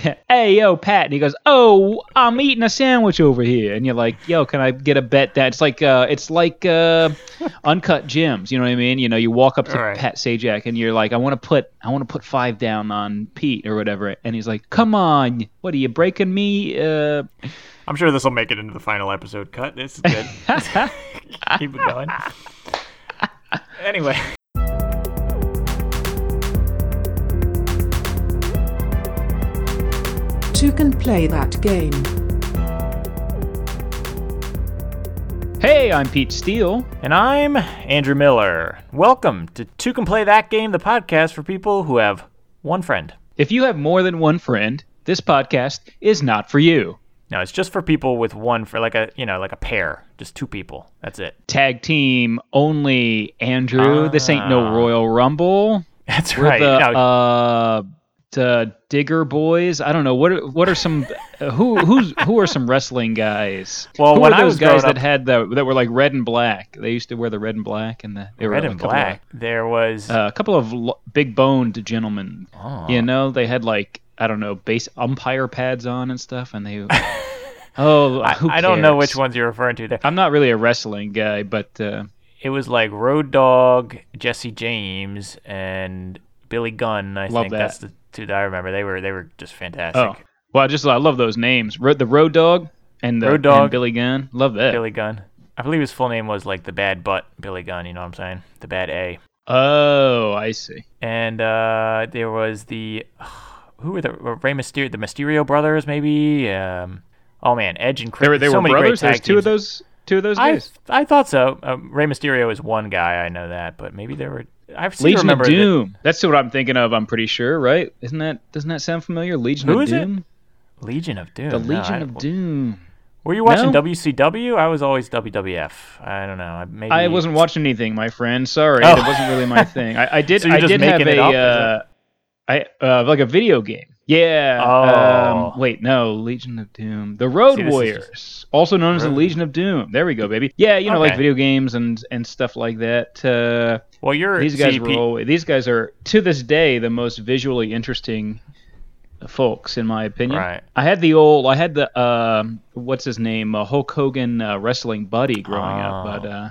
hey, yo, Pat. And he goes, oh, I'm eating a sandwich over here. And you're like, yo, can I get a bet that it's like, uh, it's like uh, uncut gems. You know what I mean? You know, you walk up to right. Pat Sajak and you're like, I want to put, I want to put five down on Pete or whatever. And he's like, come on, what are you breaking me? Uh, I'm sure this will make it into the final episode cut. This is good. Keep it going. Anyway, Two can play that game. hey, I'm Pete Steele. and I'm Andrew Miller. Welcome to Two Can Play That Game, the podcast for people who have one friend. If you have more than one friend, this podcast is not for you. No, it's just for people with one for like a you know like a pair, just two people. That's it. Tag team only, Andrew. this ain't no Ah. Royal Rumble. That's We're right. the No, uh, the Digger Boys. I don't know what. are- What are some? Uh, who who's who are some wrestling guys? Well, who when I was guys that up- had the that were like red and black? They used to wear the red and black and the they were red and black. There was uh, a couple of lo- big boned gentlemen. Oh. You know, they had like I don't know base umpire pads on and stuff, and they. oh, I, I don't know which ones you're referring to there. I'm not really a wrestling guy, but uh, It was like Road Dog, Jesse James, and Billy Gunn. I Love think that. that's the that I remember. They were they were just fantastic. oh, well, I just I love those names. The Road Dog and the Road Dog and Billy Gunn. Love that. Billy Gunn. I believe his full name was like the Bad Butt Billy Gunn. You know what I'm saying? The Bad A. Oh, I see. And uh, there was the who were the Rey Mysterio, the Mysterio brothers, maybe. Um, oh man, Edge and Chris. They were they so were many brothers. There's tag two of those two of those I guys. I thought so. Um, Rey Mysterio is one guy. I know that, but maybe there were. I've seen Legion of remember that- Doom. That's what I'm thinking of. I'm pretty sure, right? Isn't that doesn't that sound familiar? Legion Who of is it? Doom. Legion of Doom. The No, Legion I- of Doom. Were you watching No? WCW? I was always WWF. I don't know. I- Maybe I wasn't watching anything, my friend. Sorry, Oh. that wasn't really my thing. I, I did. So you're I just did have making it a. up, uh, I uh, like a video game. Yeah. Oh. Um, wait, no, Legion of Doom. The Road See, this is Warriors, also known as the Legion of Doom. There we go, baby. Yeah, you know, like video games and and stuff like that. Uh, Well, you're these guys see, were always, these guys are to this day the most visually interesting folks in my opinion. Right. I had the old I had the um what's his name uh, Hulk Hogan uh, wrestling buddy growing up, Oh. but uh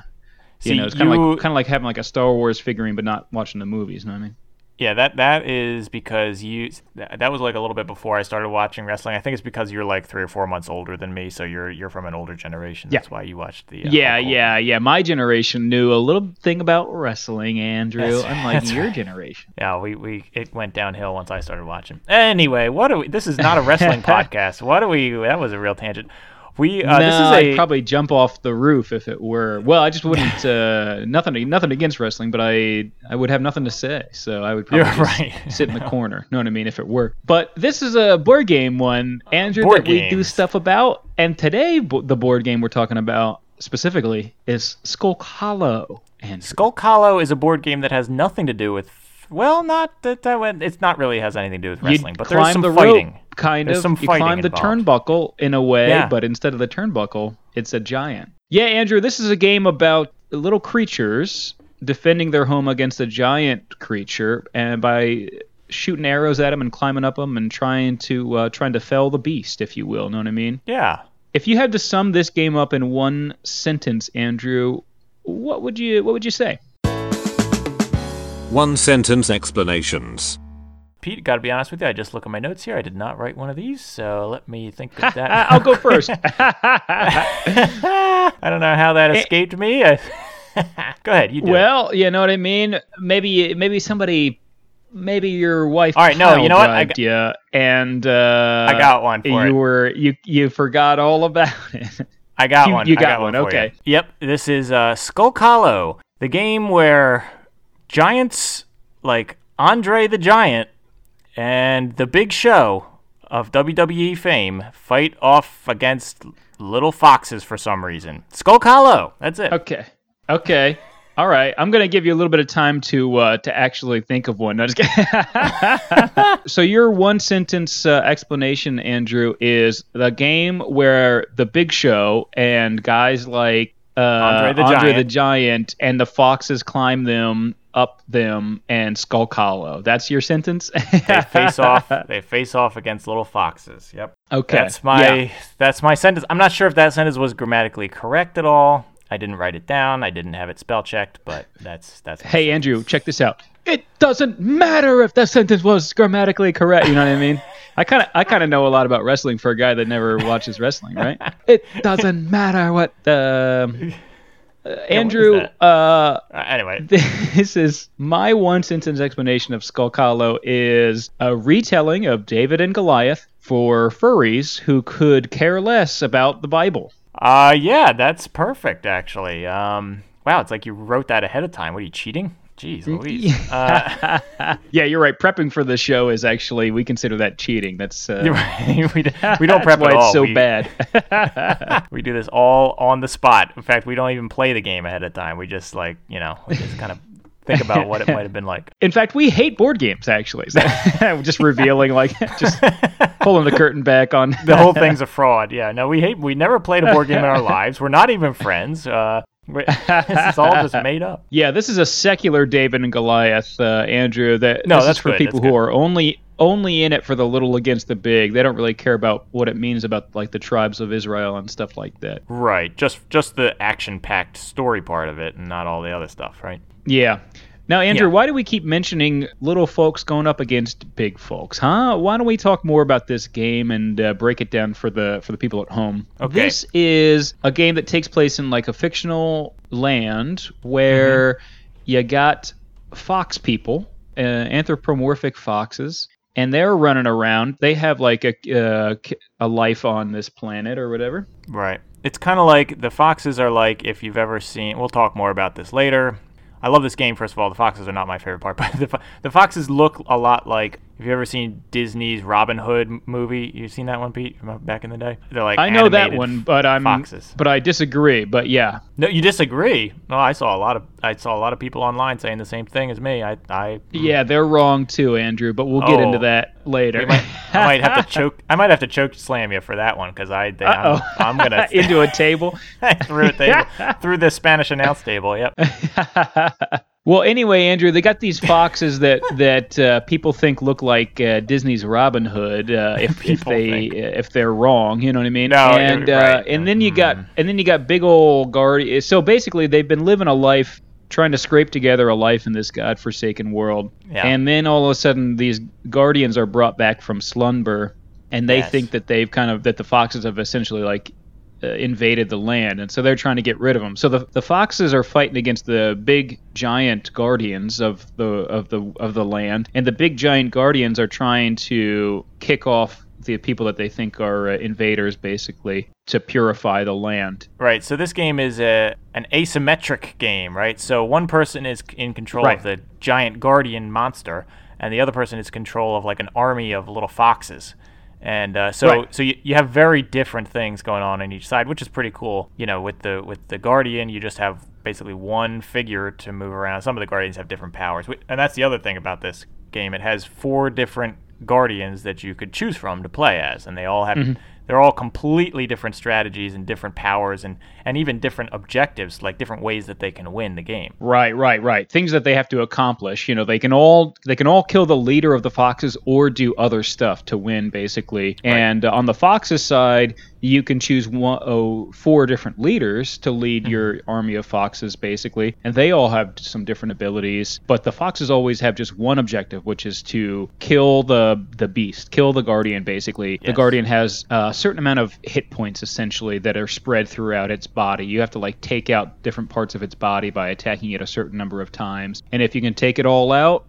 See, you know it's kind of like kind of like having like a Star Wars figurine but not watching the movies. You know what I mean? Yeah, that that is because you that was like a little bit before I started watching wrestling. I think it's because you're like three or four months older than me, so you're you're from an older generation. Yeah. That's why you watched the. Uh, yeah, Hulk Hogan. yeah, yeah. My generation knew a little thing about wrestling, Andrew, That's- unlike that's your right. generation. Yeah, we, we it went downhill once I started watching. Anyway, what do we? This is not a wrestling podcast. What do we? That was a real tangent. We uh, no, this is I'd a probably jump off the roof if it were. Well, I just wouldn't. uh, nothing, nothing against wrestling, but I, I would have nothing to say, so I would probably right. sit in the corner. Know what I mean? If it were. But this is a board game one, Andrew, Board that we do stuff about. And today, bo- the board game we're talking about specifically is Skulk Hollow. And Skulk Hollow is a board game that has nothing to do with. Well, not that that went- it's not really has anything to do with you wrestling, but there's some the fighting. rope, kind There's of. some you climb the involved. turnbuckle in a way, Yeah. but instead of the turnbuckle, it's a giant. Yeah, Andrew, this is a game about little creatures defending their home against a giant creature, and by shooting arrows at them and climbing up them and trying to uh, trying to fell the beast, if you will. Know what I mean? Yeah. If you had to sum this game up in one sentence, Andrew, what would you what would you say? One sentence explanations. Pete, got to be honest with you. I just look at my notes here. I did not write one of these, so let me think of that. I'll go first. I don't know how that escaped me. I- go ahead. You do. it. Well, you know what I mean. Maybe maybe somebody, maybe your wife. All right, no, you know what? I drived you, and uh, I got one for you it. were you you forgot all about it. I got You- one. you I got one, for you. okay. Yep. This is uh, Skull Hollow, the game where giants like Andre the Giant and the Big Show of WWE fame fight off against little foxes for some reason. Skull Hollow. That's it. okay, okay, all right. I'm gonna give you a little bit of time to uh, to actually think of one. No, so your one sentence uh, explanation, Andrew, is the game where the Big Show and guys like uh, Andre the Andre the Giant. Giant, and the foxes climb them, up them, and Skulk Hollow. That's your sentence. They face off. They face off against little foxes. Yep. Okay. That's my Yeah. that's my sentence. I'm not sure if that sentence was grammatically correct at all. I didn't write it down. I didn't have it spell checked, but that's that's. Hey sentence. Andrew, check this out. It doesn't matter if that sentence was grammatically correct. You know what I mean? I kind of I kind of know a lot about wrestling for a guy that never watches wrestling, right? It doesn't matter what the uh, Andrew. that? Uh, Uh, anyway, this is my one sentence explanation of Skull Hollow is a retelling of David and Goliath for furries who could care less about the Bible. uh, yeah, that's perfect actually. Um, wow, it's like you wrote that ahead of time. What are you cheating? Jeez, Louise. Uh, Yeah, you're right. Prepping for the show is actually we consider that cheating. That's uh, right. we, we don't prep that's why at all. it's so we, bad. We do this all on the spot. In fact, we don't even play the game ahead of time. We just like you know, we just kind of think about what it might have been like. In fact, we hate board games. Actually, just revealing like just pulling the curtain back on the whole thing's a fraud. Yeah, no, we hate. We never played a board game in our lives. We're not even friends. Uh, this is all just made up. Yeah, this is a secular David and Goliath, uh, Andrew. That No, this that's is for good, people that's who good. are only only in it for the little against the big. They don't really care about what it means about like the tribes of Israel and stuff like that. Right. Just just the action-packed story part of it, and not all the other stuff. Right. Yeah. Now, Andrew, Yeah. why do we keep mentioning little folks going up against big folks, huh? Why don't we talk more about this game and uh, break it down for the for the people at home? Okay. This is a game that takes place in like a fictional land where Mm-hmm. you got fox people, uh, anthropomorphic foxes, and they're running around. They have like a uh, a life on this planet or whatever. Right. It's kind of like the foxes are like if you've ever seen. We'll talk more about this later. I love this game. First of all, the foxes are not my favorite part, but the, fo- the foxes look a lot like. Have you ever seen Disney's Robin Hood movie? You've seen that one, Pete, from back in the day? They're like I know that one, but I'm foxes. but I disagree. But yeah, No, you disagree. No, I saw a lot of I saw a lot of people online saying the same thing as me. I I Yeah, they're wrong too, Andrew. But we'll get Oh. into that later. might, I might have to choke. I might have to choke slam you for that one because I I'm, Uh-oh. I'm gonna into a table. through a table through the Spanish announce table. Yep. Well, anyway, Andrew, they got these foxes that that uh, people think look like uh, Disney's Robin Hood. Uh, if, if they think. if they're wrong, you know what I mean? No, you're and uh, right. and then you got Mm. and then you got big old guard. So basically, they've been living a life. Trying to scrape together a life in this godforsaken world, Yeah. and then all of a sudden these guardians are brought back from slumber, and they Yes. think that they've kind of that the foxes have essentially like invaded the land, and so they're trying to get rid of them. So the, the foxes are fighting against the big giant guardians of the of the of the land, and the big giant guardians are trying to kick off the people that they think are uh, invaders, basically, to purify the land. Right. So this game is a an asymmetric game, right? So one person is in control Right. of the giant guardian monster, and the other person is control of like an army of little foxes. And uh, so, Right. so you, you have very different things going on in each side, which is pretty cool. You know, with the with the guardian, you just have basically one figure to move around. Some of the guardians have different powers, and that's the other thing about this game. It has four different guardians that you could choose from to play as, and they all have they're all completely different strategies and different powers and and even different objectives, like different ways that they can win the game. Right, right, right. Things that they have to accomplish. You know, they can all they can all kill the leader of the foxes or do other stuff to win, basically. And uh, on the foxes side, you can choose one, oh, four different leaders to lead your army of foxes, basically, and they all have some different abilities. But the foxes always have just one objective, which is to kill the the beast, kill the guardian. Basically, the guardian has a certain amount of hit points, essentially, that are spread throughout its body. You have to like take out different parts of its body by attacking it a certain number of times, and if you can take it all out,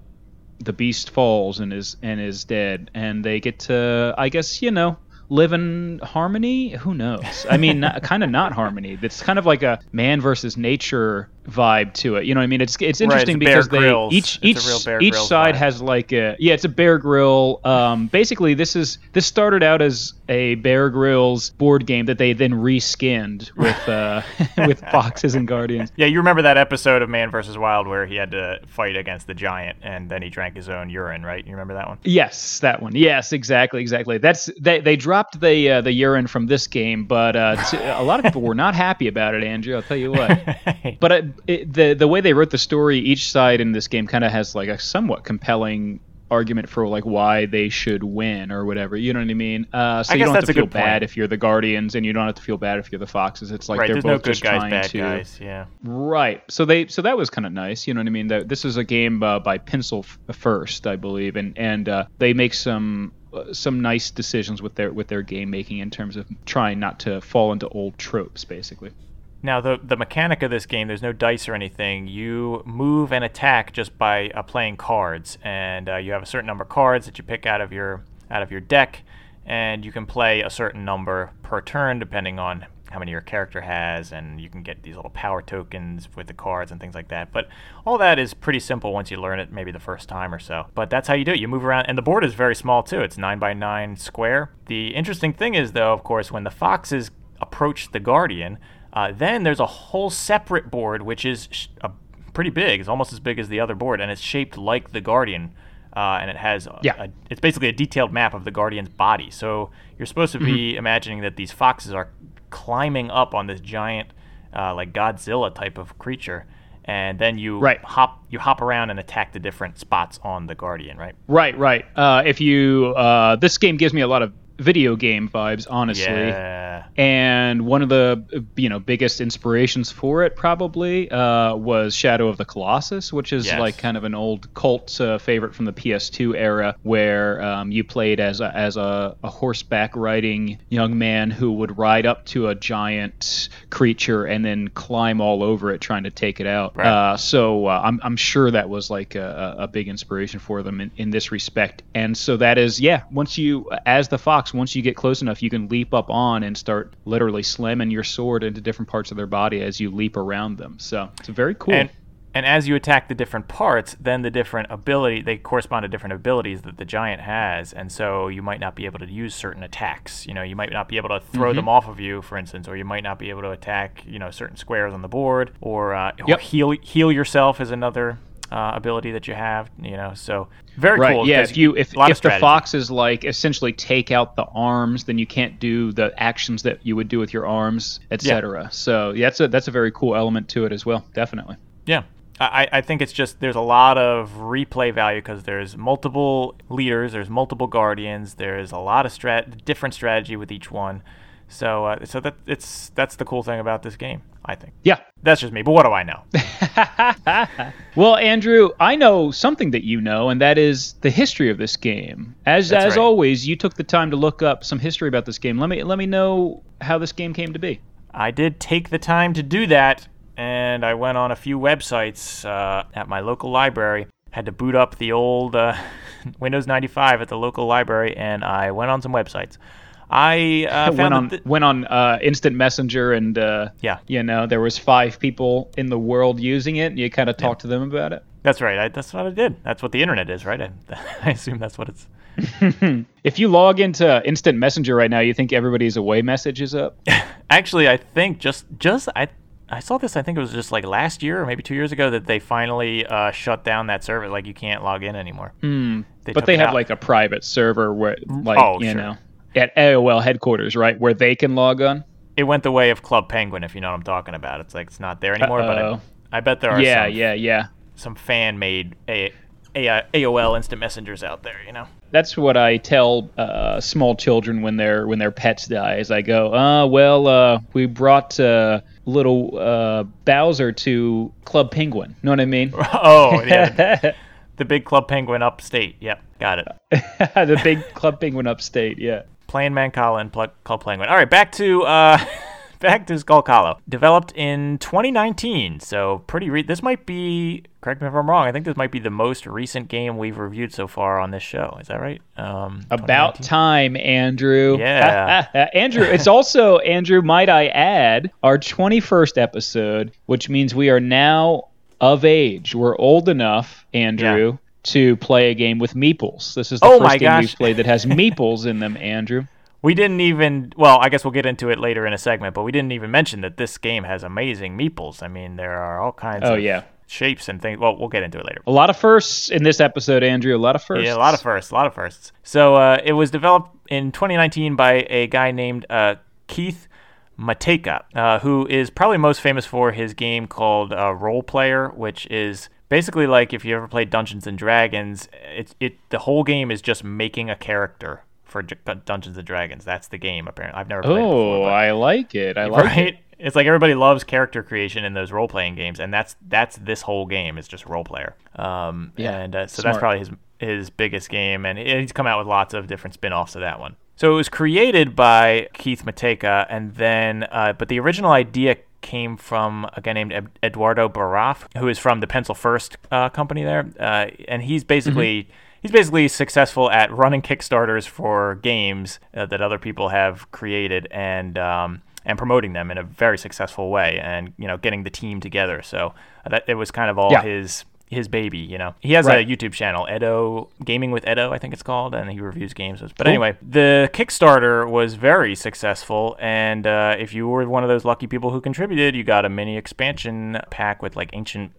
the beast falls and is and is dead, and they get to, I guess, you know, live in harmony. Who knows? I mean, kind of not harmony. It's kind of like a man versus nature vibe to it. You know what I mean? It's it's Right, interesting it's because they Grylls. each It's each each side vibe. has like a yeah, it's a Bear Grylls. Um, basically, this is this started out as a Bear Grylls board game that they then reskinned with uh, with foxes and guardians. Yeah, you remember that episode of Man vs. Wild where he had to fight against the giant and then he drank his own urine, right? You remember that one? Yes, that one. Yes, exactly, exactly. That's they they dropped the uh, the urine from this game, but uh, t- a lot of people were not happy about it, Andrew. I'll tell you what. But it, the the way they wrote the story, each side in this game kind of has like a somewhat compelling argument for like why they should win or whatever. You know what I mean? Uh, so I you don't have to feel bad if you're the Guardians, and you don't have to feel bad if you're the Foxes. It's like right, they're no both good just guys, trying bad to. guys. Yeah. Right. So they so that was kind of nice. You know what I mean? That this is a game uh, by Pencil First, I believe, and and uh, they make some uh, some nice decisions with their with their game making in terms of trying not to fall into old tropes, basically. Now, the the mechanic of this game, there's no dice or anything. You move and attack just by uh, playing cards, and uh, you have a certain number of cards that you pick out of your out of your deck, and you can play a certain number per turn depending on how many your character has, and you can get these little power tokens with the cards and things like that. But all that is pretty simple once you learn it, maybe the first time or so. But that's how you do it. You move around, and the board is very small too. It's nine by nine square. The interesting thing is, though, of course, when the foxes approach the guardian. Uh, then there's a whole separate board which is sh- a, pretty big. It's almost as big as the other board, and it's shaped like the Guardian. Uh, and it has a, Yeah. a- it's basically a detailed map of the Guardian's body. So you're supposed to be imagining that these foxes are climbing up on this giant, uh, like Godzilla type of creature, and then you Right. hop you hop around and attack the different spots on the Guardian, right? Right, right. Uh, if you uh, this game gives me a lot of video game vibes, honestly. Yeah. And one of the you know biggest inspirations for it probably uh, was Shadow of the Colossus, which is Yes. like kind of an old cult uh, favorite from the PS2 era, where um, you played as a, as a, a horseback riding young man who would ride up to a giant creature and then climb all over it trying to take it out. Right. Uh, so uh, I'm, I'm sure that was like a, a a big inspiration for them in, in this respect. And so that is, yeah, once you, as the fox, once you get close enough, you can leap up on and start literally slamming your sword into different parts of their body as you leap around them. So it's very cool. And and as you attack the different parts, then the different ability they correspond to different abilities that the giant has, and so you might not be able to use certain attacks. You know, you might not be able to throw Mm-hmm. them off of you, for instance, or you might not be able to attack you know certain squares on the board, or, uh, or Yep. heal heal yourself is another uh, ability that you have. You know, so very Right. cool. yeah. If you if, a lot of if the foxes like essentially take out the arms, then you can't do the actions that you would do with your arms, etc. So yeah, that's a that's a very cool element to it as well. Definitely. Yeah. I, I think it's just there's a lot of replay value because there's multiple leaders, there's multiple guardians, there's a lot of strat different strategy with each one. So uh, so that it's that's the cool thing about this game, I think. Yeah. That's just me, but what do I know? Well, Andrew, I know something that you know, and that is the history of this game. As That's as right. always, you took the time to look up some history about this game. Let me let me know how this game came to be. I did take the time to do that, and I went on a few websites uh, at my local library. Had to boot up the old uh, Windows 95 at the local library, and I went on some websites. I uh, found went on th- went on uh, Instant Messenger, and uh, Yeah. you know there was five people in the world using it, and you kind of talked to them about it. that's right. I, that's what I did. That's what the internet is, right? I, I assume that's what it's. If you log into Instant Messenger right now, you think everybody's away message is up. Actually, I think just just I I saw this. I think it was just like last year or maybe two years ago that they finally uh, shut down that server. Like you can't log in anymore. Hmm. They but they have out. like a private server where, like Oh, you sure. know, at AOL headquarters, right, where they can log on. it went the way of Club Penguin, if you know what I'm talking about. It's like it's not there anymore. But Uh-oh. I, I bet there are Yeah, some, yeah, yeah. some fan made a, a, AOL instant messengers out there. You know. That's what I tell uh, small children when their when their pets die. Is I go, uh, well, uh, we brought uh, little uh, Bowser to Club Penguin. Know what I mean? Oh yeah, the, the big Club Penguin upstate. Yep, got it. the big Club Penguin upstate. Yeah. Playing Mancala and Pl- Club Penguin. All right, back to uh, back to Skull Hollow. Developed in 2019, so pretty. Re- this might be. Correct me if I'm wrong. I think this might be the most recent game we've reviewed so far on this show. Is that right? Um, About time, Andrew. Yeah. Andrew, it's also, Andrew, might I add, our 21st episode, which means we are now of age. We're old enough, Andrew, to play a game with meeples. This is the Oh first game gosh. we've played that has meeples in them, Andrew. We didn't even. Well, I guess we'll get into it later in a segment, but we didn't even mention that this game has amazing meeples. I mean, there are all kinds Oh, of yeah. shapes and things. Well, we'll get into it later. A lot of firsts in this episode, Andrew. A lot of firsts. Yeah, a lot of firsts, a lot of firsts. So uh, it was developed in 2019 by a guy named uh, Keith Matejka, uh, who is probably most famous for his game called uh, Roll Player, which is basically like if you ever played Dungeons and Dragons. It it the whole game is just making a character for J- Dungeons and Dragons. That's the game. Apparently, I've never played it before. Oh, but- I like it. I like right? it. It's like everybody loves character creation in those role playing games, and that's that's this whole game is just role player. Um, Yeah, and uh, so that's probably his his biggest game, and he's come out with lots of different spin offs of that one. So it was created by Keith Matejka, and then uh, but the original idea came from a guy named Eduardo Baraf, who is from the Pencil First uh, company there, uh, and he's basically. He's basically successful at running Kickstarters for games uh, that other people have created and um, and promoting them in a very successful way, and you know getting the team together. So uh, that it was kind of all Yeah. his his baby. You know, he has Right. a YouTube channel, Edo Gaming with Edo, I think it's called, and he reviews games. But anyway, the Kickstarter was very successful, and uh, if you were one of those lucky people who contributed, you got a mini expansion pack with like ancient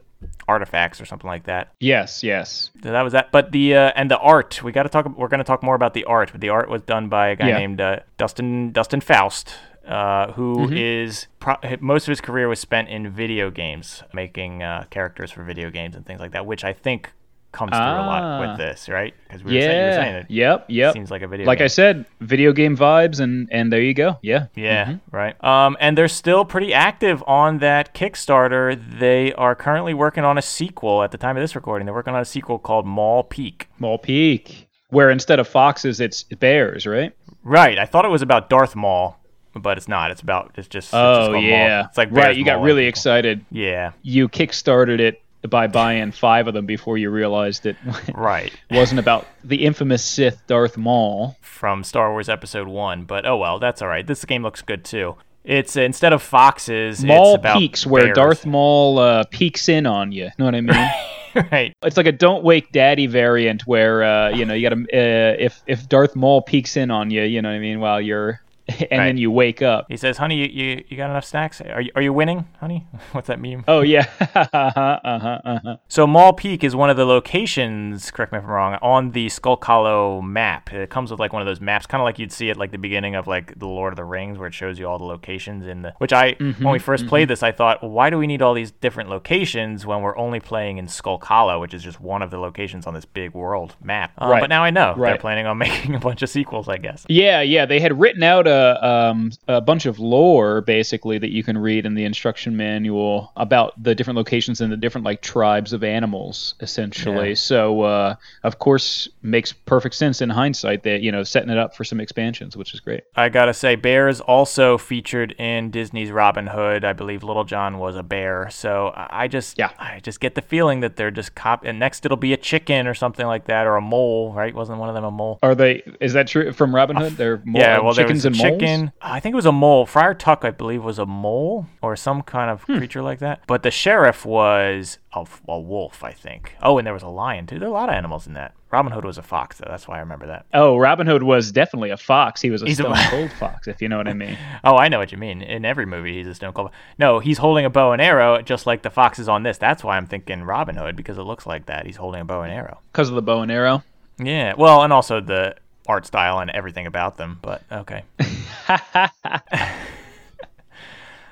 artifacts or something like that. Yes, yes. So that was that. But the uh, and the art, we got to talk. We're going to talk more about the art. But the art was done by a guy Yeah. named uh, Dustin Dustin Foust, uh, who Mm-hmm. is pro- most of his career was spent in video games, making uh, characters for video games and things like that, which I think comes through a lot Ah. with this, right? Because we were saying, you were saying it Yep. Yep. seems like a video. like game. I said, video game vibes, and and there you go. Yeah. Yeah, right. Um, and they're still pretty active on that Kickstarter. They are currently working on a sequel at the time of this recording. They're working on a sequel called Maul Peak. Maul Peak, where instead of foxes, it's bears, right? Right. I thought it was about Darth Maul, but it's not. It's about it's just. it's just Oh yeah. It's like right. Bears You got really people. excited. Yeah. You kickstarted it by buying five of them before you realized it Right. wasn't about the infamous Sith Darth Maul. From Star Wars Episode One, but oh well, that's all right. This game looks good too. It's uh, instead of foxes, Maul it's about peaks where bears. Darth Maul uh, peeks in on you. Know what I mean? right. it's like a don't wake daddy variant where uh, you know you got to uh, if if Darth Maul peeks in on you, you know what I mean, while you're and Right. then you wake up. He says, "Honey, you, you, you got enough snacks? Are you, are you winning, honey? What's that meme?" Oh yeah. uh-huh, uh-huh, uh-huh. So Maul Peak is one of the locations, correct me if I'm wrong, on the Skull Hollow map. It comes with like one of those maps, kind of like you'd see at like the beginning of like the Lord of the Rings, where it shows you all the locations in the. Which I, Mm-hmm, when we 1st played this, I thought, well, why do we need all these different locations when we're only playing in Skull Hollow, which is just one of the locations on this big world map? Uh, Right, But now I know they're planning on making a bunch of sequels, I guess. Yeah, yeah. They had written out a um, a bunch of lore basically that you can read in the instruction manual about the different locations and the different like tribes of animals, essentially. Yeah. So, uh, of course, makes perfect sense in hindsight that you know setting it up for some expansions, which is great. I gotta say, bears also featured in Disney's Robin Hood. I believe Little John was a bear, so I just, Yeah. I just get the feeling that they're just cop. And next it'll be a chicken or something like that, or a mole, right? Wasn't one of them a mole? Are they? Is that true from Robin Hood? They're mo- yeah, well, chickens and? Chicken. I think it was a mole. Friar Tuck, I believe, was a mole or some kind of Hmm. creature like that. But the sheriff was a, a wolf, I think. Oh, and there was a lion too. There are a lot of animals in that. Robin Hood was a fox, though. That's why I remember that. Oh, Robin Hood was definitely a fox. He was a He's a- stone cold fox, if you know what I mean. Oh, I know what you mean. In every movie, he's a stone cold. No, he's holding a bow and arrow, just like the fox is on this. That's why I'm thinking Robin Hood because it looks like that. He's holding a bow and arrow. Because of the bow and arrow. Yeah. Well, and also the art style and everything about them. But okay.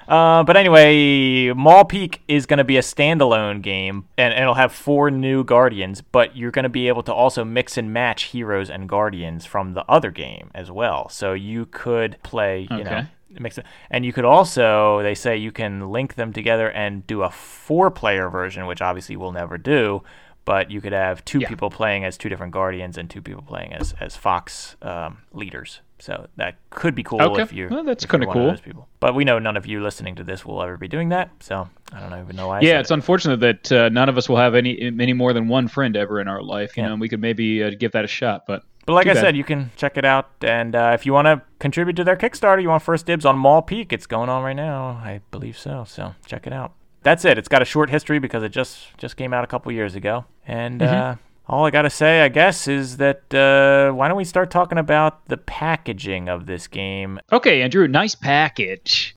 Uh, but anyway, Maul Peak is going to be a standalone game, and, and it'll have four new Guardians. But you're going to be able to also mix and match heroes and Guardians from the other game as well. So you could play, you know, mix it, and you could also, they say, you can link them together and do a four-player version, which obviously we'll never do. But you could have two Yeah. people playing as two different guardians and two people playing as as fox um, leaders. So that could be cool Okay. if you. Well, that's kinda one of cool. people. But we know none of you listening to this will ever be doing that. So I don't even know why. I yeah, it's it. unfortunate that uh, none of us will have any any more than one friend ever in our life. You Yeah. know, and we could maybe uh, give that a shot. But But like I bad. said, you can check it out, and uh, if you want to contribute to their Kickstarter, you want first dibs on Maul Peak. It's going on right now, I believe so. So check it out. That's it. It's got a short history because it just just came out a couple years ago, and uh, all I gotta say, I guess, is that uh, why don't we start talking about the packaging of this game? okay, Andrew, nice package.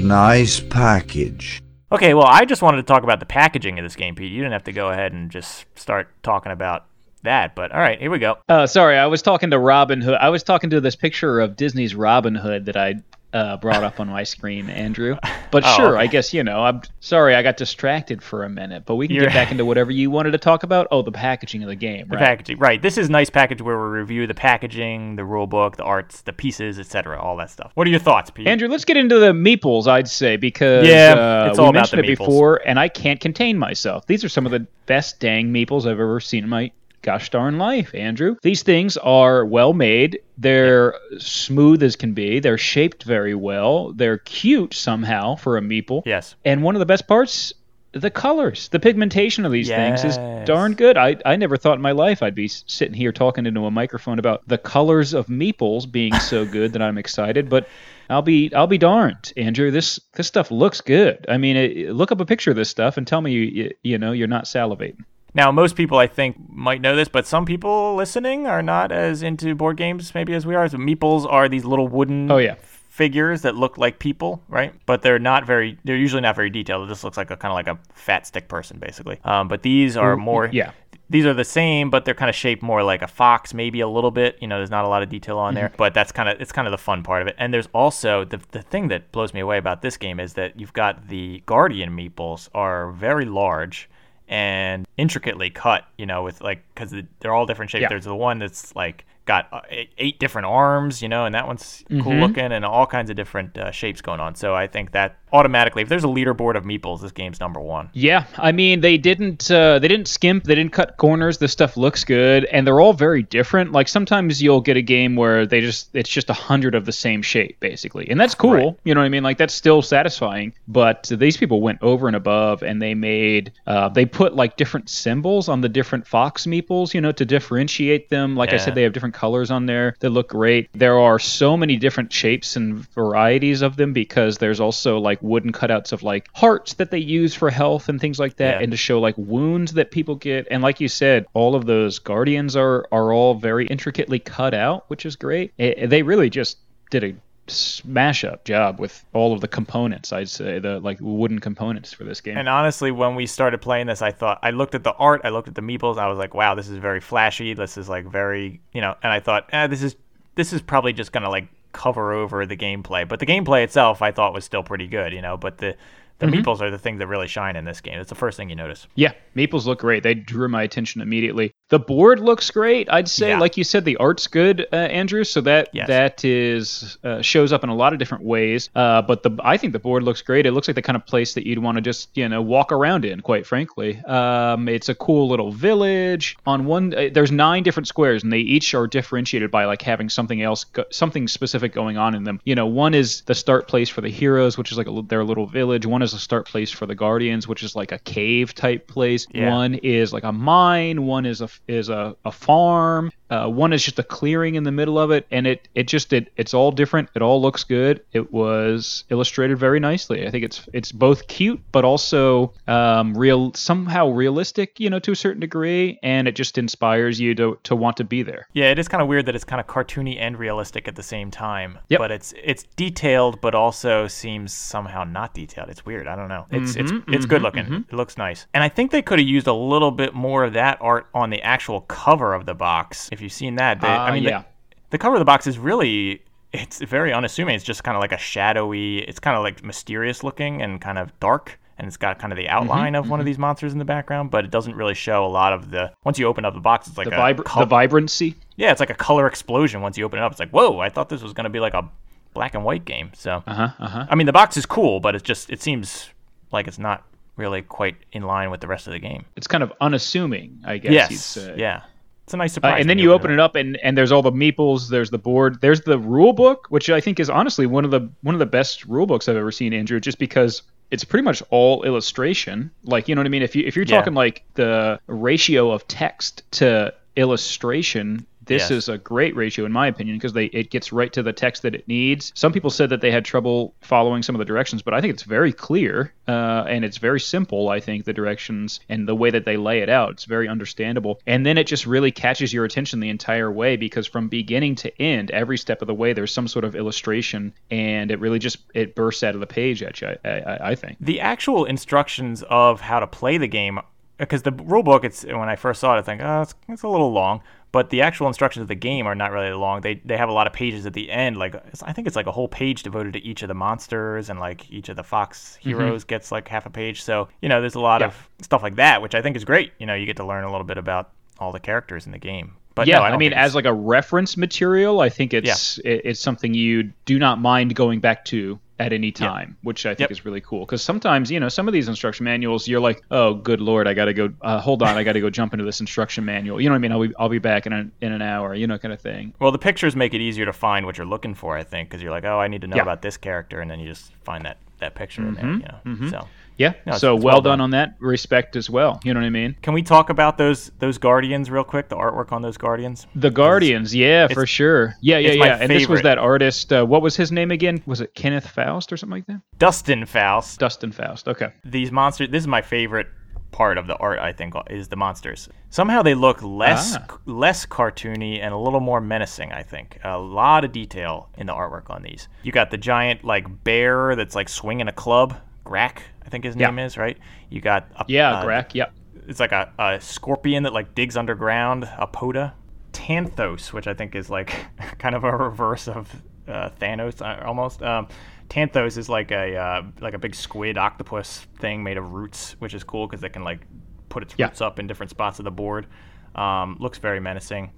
Nice package. Okay, well, I just wanted to talk about the packaging of this game, Pete. You didn't have to go ahead and just start talking about that, but all right, here we go. Uh, sorry, I was talking to Robin Hood. I was talking to this picture of Disney's Robin Hood that I uh, brought up on my screen, Andrew. But Oh, sure, okay. I guess you know. I'm sorry, I got distracted for a minute, but we can You're- get back into whatever you wanted to talk about. Oh, the packaging of the game, The right? packaging, right? This is nice package where we review the packaging, the rule book, the arts, the pieces, etc., all that stuff. What are your thoughts, Pete? Andrew, let's get into the meeples, I'd say, because Yeah, uh, it's we about mentioned the it before, and I can't contain myself. These are some of the best dang meeples I've ever seen in my gosh darn life, Andrew. These things are well made. They're smooth as can be. They're shaped very well. They're cute somehow for a meeple. Yes. And one of the best parts, the colors, the pigmentation of these things is darn good. I, I never thought in my life I'd be sitting here talking into a microphone about the colors of meeples being so good that I'm excited, but I'll be I'll be darned, Andrew. This this stuff looks good. I mean, it, look up a picture of this stuff and tell me you you, you know you're not salivating. Now, most people I think might know this, but some people listening are not as into board games maybe as we are. So meeples are these little wooden Oh, yeah. figures that look like people, right? But they're not very. They're usually not very detailed. It just looks like a kind of like a fat stick person, basically. Um, but these are more. yeah. These are the same, but they're kind of shaped more like a fox, maybe a little bit. You know, there's not a lot of detail on there, but that's kind of it's kind of the fun part of it. And there's also the the thing that blows me away about this game is that you've got the guardian meeples are very large and intricately cut. You know, with like because they're all different shapes. Yeah. There's the one that's like got uh, eight, different arms, you know, and that one's Mm-hmm. cool looking and all kinds of different uh, shapes going on. So I think that automatically, if there's a leaderboard of meeples, this game's number one. Yeah, I mean they didn't uh, they didn't skimp, they didn't cut corners. This stuff looks good, and they're all very different. Like sometimes you'll get a game where they just it's just a hundred of the same shape basically, and that's cool. Right. You know what I mean? Like that's still satisfying. But these people went over and above, and they made uh, they put like different symbols on the different fox meeples, you know, to differentiate them. Like I said, they have different colors on there that look great. There are so many different shapes and varieties of them because there's also like wooden cutouts of like hearts that they use for health and things like that Yeah. and to show like wounds that people get and like you said all of those guardians are are all very intricately cut out which is great Eh, they really just did a smash up job with all of the components i'd say the like wooden components for this game And honestly, when we started playing this, I thought I looked at the art, I looked at the meeples, I was like, wow, this is very flashy. This is like very, you know, and I thought, eh, this is this is probably just gonna like cover over the gameplay. But the gameplay itself, I thought was still pretty good, you know. But the the meeples are the thing that really shine in this game. It's the first thing you notice. Yeah, meeples look great. They drew my attention immediately. The board looks great. I'd say, Yeah. like you said, the art's good, uh, Andrew. So that Yes. that is uh, shows up in a lot of different ways. Uh, but the I think the board looks great. It looks like the kind of place that you'd want to just you know walk around in. Quite frankly, um, it's a cool little village. On one, uh, there's nine different squares, and they each are differentiated by like having something else, go- something specific going on in them. You know, one is the start place for the heroes, which is like a, their little village. One is a start place for the guardians, which is like a cave type place. Yeah. One is like a mine. One is a is a, a farm. Uh, one is just a clearing in the middle of it, and it it just it it's all different. It all looks good. It was illustrated very nicely. I think it's it's both cute but also um, real somehow realistic, you know, to a certain degree, and it just inspires you to to want to be there. Yeah, it is kind of weird that it's kind of cartoony and realistic at the same time. Yep. But it's it's detailed, but also seems somehow not detailed. It's weird. I don't know. It's it's Mm-hmm, it's good looking. It looks nice. And I think they could have used a little bit more of that art on the actual cover of the box. If you've seen that, They- I Ah, mean, the- yeah. the cover of the box is really it's very unassuming. It's just kind of like a shadowy. It's kind of like mysterious looking and kind of dark. And it's got kind of the Mm-hmm, outline of one of these monsters in the background, but it doesn't really show a lot of the. Once you open up the box, it's like The, a col- the vibrancy. yeah, it's like a color explosion once you open it up. It's like, whoa, I thought this was going to be like a black and white game. So, Uh huh. Uh huh. I mean, the box is cool, but it's just, it seems like it's not really quite in line with the rest of the game. It's kind of unassuming, I guess Yes. Yeah. It's a nice Uh, surprise. and then you open it up, and, and there's all the meeples. There's the board. There's the rule book, which I think is honestly one of the one of the best rule books I've ever seen, Andrew. Just because it's pretty much all illustration. Like you know what I mean. If you if you're Yeah. talking like the ratio of text to illustration. This is a great ratio in my opinion because they it gets right to the text that it needs. Some people said that they had trouble following some of the directions, but I think it's very clear uh, and it's very simple. I think the directions and the way that they lay it out, it's very understandable. And then it just really catches your attention the entire way because from beginning to end, every step of the way, there's some sort of illustration, and it really just it bursts out of the page at you. I, I, I think. the actual instructions of how to play the game because the rule book it's when i first saw it i think oh it's, it's a little long but the actual instructions of the game are not really long. They they have a lot of pages at the end like i think it's like a whole page devoted to each of the monsters and like each of the fox mm-hmm. heroes gets like half a page. So you know there's a lot Yeah. of stuff like that which i think is great. You know you get to learn a little bit about all the characters in the game. But yeah, no, I, I, mean, as like a reference material, I think it's it, it's something you do not mind going back to at any time, which I think Yep. is really cool. Because sometimes, you know, some of these instruction manuals, you're like, oh, good lord, I got to go. Uh, hold on, I got to go jump into this instruction manual. You know what I mean? I'll be I'll be back in an in an hour. You know, kind of thing. well the pictures make it easier to find what you're looking for i think because you're like oh i need to know Yeah. about this character and then you just find that that picture in there you know so Yeah. No, so well, well done done. on that respect as well. You know what I mean? Can we talk about those those guardians real quick? The artwork on those guardians. The Guardians, yeah, for sure. Yeah, yeah, yeah. And this was that artist. Uh, what was his name again? Was it Kenneth Foust or something like that? Dustin Foust. Dustin Foust. Okay. These monsters. This is my favorite part of the art. I think is the monsters. Somehow they look less Ah. less cartoony and a little more menacing. I think a lot of detail in the artwork on these. You got the giant like bear that's like swinging a club. Grak, I think his Yeah. name is right. You got a, Yeah, uh, Grak. Yep. it's like a, a scorpion that like digs underground, Apoda. Tanthos, which I think is like kind of a reverse of uh, Thanos uh, almost. Um, Tanthos is like a uh, like a big squid octopus thing made of roots, which is cool because it can like put its Yeah. roots up in different spots of the board. Um, looks very menacing.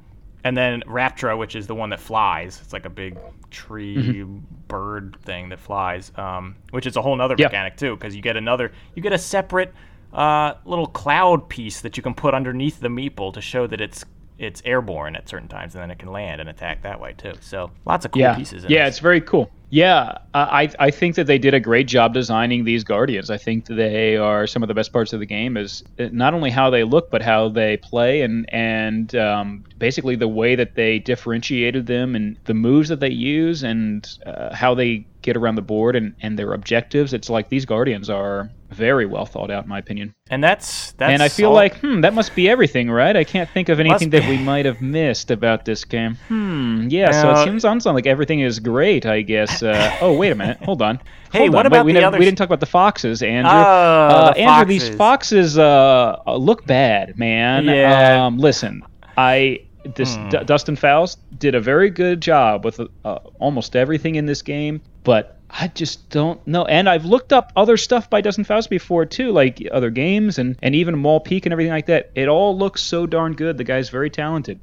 And then Raptra, which is the one that flies. It's like a big tree bird thing that flies, um, which is a whole other Mm-hmm. Yeah. mechanic too, because you get another, you get a separate uh, little cloud piece that you can put underneath the meeple to show that it's it's airborne at certain times, and then it can land and attack that way too. So lots of cool yeah. pieces. In yeah, this. it's very cool. Yeah, I I think that they did a great job designing these guardians. I think they are some of the best parts of the game. Is uh, not only how they look, but how they play, and and um, basically the way that they differentiated them, and the moves that they use, and uh, how they get around the board, and and their objectives. It's like these guardians are very well thought out, in my opinion. and that's that's. and I feel all- like, hmm, that must be everything, right? I can't think of anything that we might have missed about this game. Hmm, yeah. so Uh, it seems on sound like everything is great. I guess. Uh, oh, wait a minute. Hold on. Hey, Hold what on. Wait, about we, the never- other we didn't talk about the foxes, Andrew. Oh, uh, the Andrew, these foxes. uh, look bad, man. Yeah. Um, listen, I this Hmm. D- Dustin Foust did a very good job with uh, almost everything in this game, but I just don't know. And I've looked up other stuff by Dustin Foust before too, like other games and and even Maul Peak and everything like that. It all looks so darn good. The guy's very talented.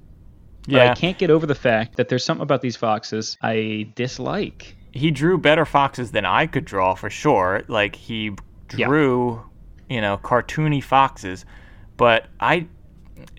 But yeah, I can't get over the fact that there's something about these foxes I dislike. he drew better foxes than I could draw for sure. Like he Yeah. drew, you know, cartoony foxes, but I